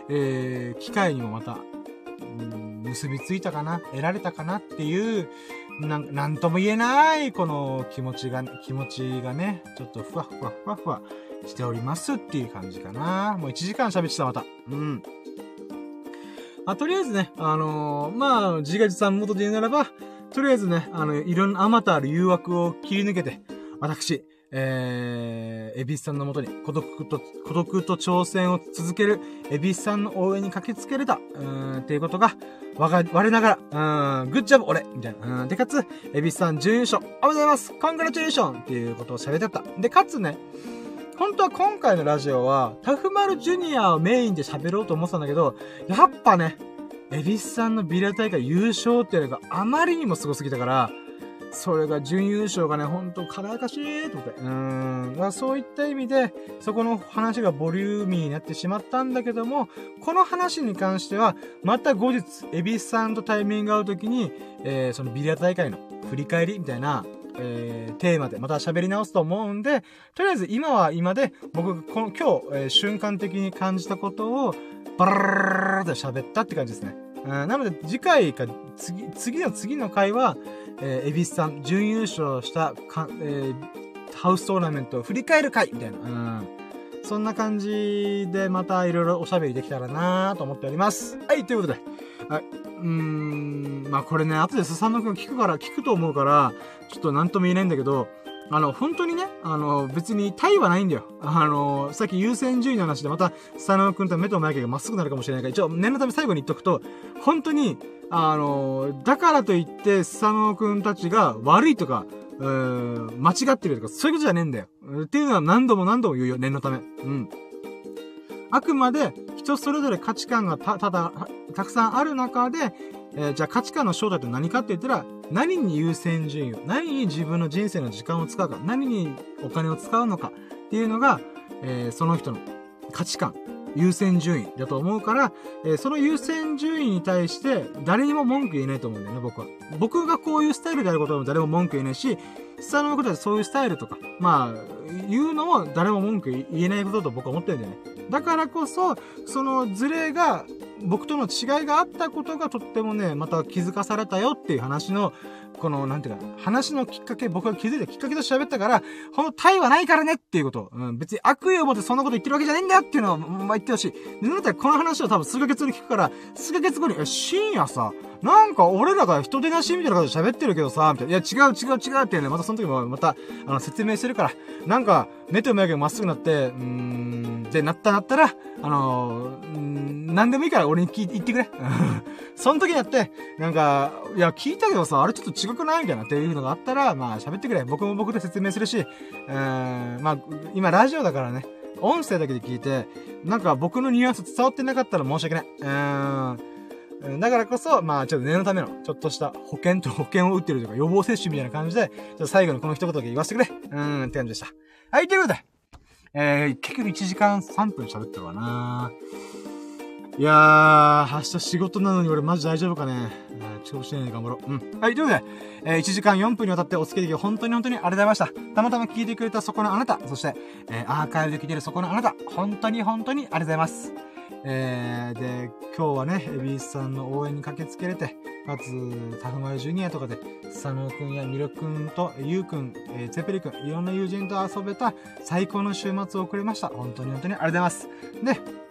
えー、機会にもまた、結びついたかな得られたかなっていう、なん、なんとも言えない、この気持ちが、気持ちがね、ちょっとふわふわふわふわしておりますっていう感じかな。もう1時間喋ってた、また。うん。あ、とりあえずね、あのー、まあ、自画自賛元で言うならば、とりあえずね、あの、いろんなあまたある誘惑を切り抜けて、私、えー、エビスさんのもとに孤独と、孤独と挑戦を続けるエビスさんの応援に駆けつけれた、うーん、っていうことが、わか、我ながら、うん、グッジョブ俺みたいな。うん、で、かつ、エビスさん準優勝おめでとうございますコングラチュレーションっていうことを喋ってた。で、かつね、本当は今回のラジオは、タフマルジュニアをメインで喋ろうと思ってたんだけど、やっぱね、エビスさんのビラ大会優勝っていうのがあまりにもすごすぎたから、それが準優勝がね、ほんと輝かしいと思って。うーん。そういった意味で、そこの話がボリューミーになってしまったんだけども、この話に関しては、また後日、エビスさんとタイミング合うときに、えー、そのビリヤ大会の振り返りみたいな、えー、テーマでまた喋り直すと思うんで、とりあえず今は今で、僕この今日、えー、瞬間的に感じたことを、バララララと喋ったって感じですね。うん、なので次回か、次、次の次の回は、えー、エビスさん、準優勝したか、えー、ハウストーナメントを振り返る回みたいな。うん。そんな感じでまたいろいろおしゃべりできたらなと思っております。はい、ということで。はい。うーん、まあこれね、後でスサノくん聞くから、聞くと思うから、ちょっとなんとも言えないんだけど、あの、本当にね、あの、別にタイはないんだよ。あの、さっき優先順位の話でまた、スサノくんと目と眉毛がまっすぐなるかもしれないから、一応念のため最後に言っとくと、本当に、あの、だからといって、スサノくんたちが悪いとか、うーん、間違ってるとか、そういうことじゃねえんだよ。っていうのは何度も何度も言うよ、念のため。うん。あくまで、人それぞれ価値観がた、ただ、たくさんある中で、えー、じゃあ価値観の正体って何かって言ったら、何に優先順位を、何に自分の人生の時間を使うか、何にお金を使うのかっていうのが、えー、その人の価値観優先順位だと思うから、えー、その優先順位に対して誰にも文句言えないと思うんだよね、僕は。僕がこういうスタイルであることも誰も文句言えないし、下のことでそういうスタイルとか、まあ、言うのも誰も文句言えないことだと僕は思ってるんだよね。だからこそ、そのズレが、僕との違いがあったことがとってもね、また気づかされたよっていう話の、この、なんていうか、話のきっかけ、僕が気づいたきっかけと喋ったから、このタイはないからねっていうこと。うん、別に悪意を持ってそんなこと言ってるわけじゃないんだよっていうのを、まあ、言ってほしい。で、なんだったらこの話を多分数ヶ月後に聞くから、数ヶ月後に、え、深夜さ、なんか俺らが人手なしみたいな感じで喋ってるけどさ、みたいな。いや、違う違う違うってね、またその時もまた、あの、説明してるから。なんか、目と目がまっすぐなって、うーん、で、なったなったら、あのー、んなんでもいいから俺に聞い言ってくれ。その時にやって、なんか、いや、聞いたけどさ、あれちょっと違くないみたいなっていうのがあったら、まあ喋ってくれ。僕も僕で説明するし、うーん、まあ、今ラジオだからね、音声だけで聞いて、なんか僕のニュアンス伝わってなかったら申し訳ない。うーん。だからこそ、まあ、ちょっと念のための、ちょっとした保険と保険を打ってるとか予防接種みたいな感じで、ちょっと最後にこの一言だけ言わせてくれ。うーん、って感じでした。はい、ということで、えー、結局1時間3分喋ってるわないやー、明日仕事なのに俺マジ大丈夫かね。調子いいね頑張ろう。うん。はい、ということで、えー、1時間4分にわたってお付き合いで本当に本当にありがとうございました。たまたま聞いてくれたそこのあなた、そして、えー、アーカイブで聞いてるそこのあなた、本当に本当にありがとうございます。えー、で、今日はね、エビスさんの応援に駆けつけれて、かつ、タフマルジュニアとかで、佐野くんやミロくんと、ゆうくん、えー、ツェペリくん、いろんな友人と遊べた最高の週末を送りました。本当に本当にありがとうございます。で、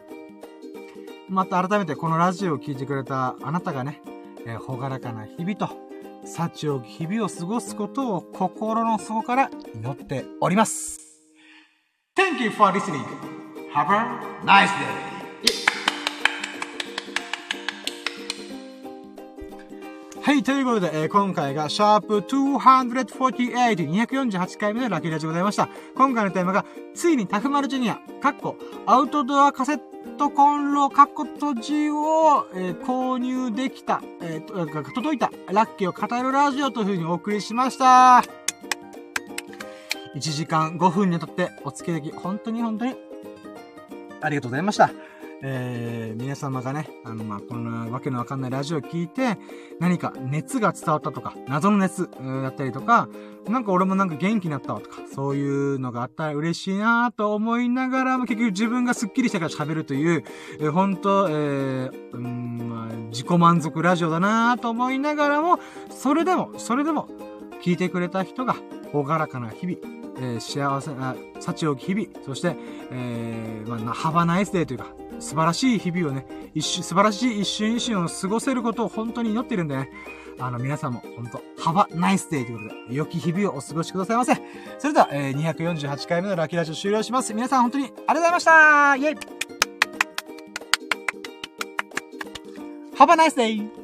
また改めてこのラジオを聴いてくれたあなたがね、えー、ほがらかな日々と、幸を日々を過ごすことを心の底から祈っております。Thank you for listening. Have a nice day. はい、ということで、えー、今回が、シャープ248、248回目のラッキーラジオでございました。今回のテーマが、ついにタフマルジュニア、カッコ、アウトドアカセットコンロ、カッコ閉じを、えー、購入できた、えー、届いた、ラッキーを語るラジオという風にお送りしました。1時間5分にとってお付き合い、本当に本当に、ありがとうございました。えー、皆様がね、あの、まあ、こんなわけのわかんないラジオを聞いて、何か熱が伝わったとか、謎の熱だったりとか、なんか俺もなんか元気になったわとか、そういうのがあったら嬉しいなと思いながらも、結局自分がスッキリしてから喋るという、えー、本当えー、うん、まあ、自己満足ラジオだなと思いながらも、それでも、それでも、聞いてくれた人が、ほがらかな日々、えー、幸せな、幸を日々、そして、えー、まあ、ハバナイスデーというか、素晴らしい日々をね、一瞬、素晴らしい一瞬一瞬を過ごせることを本当に祈ってるんでね、あの、皆さんも、本当ハバナイスデーということで、良き日々をお過ごしくださいませ。それでは、えー、248回目のラッキーラジオ終了します。皆さん本当にありがとうございましたイェイ !Have a nice day!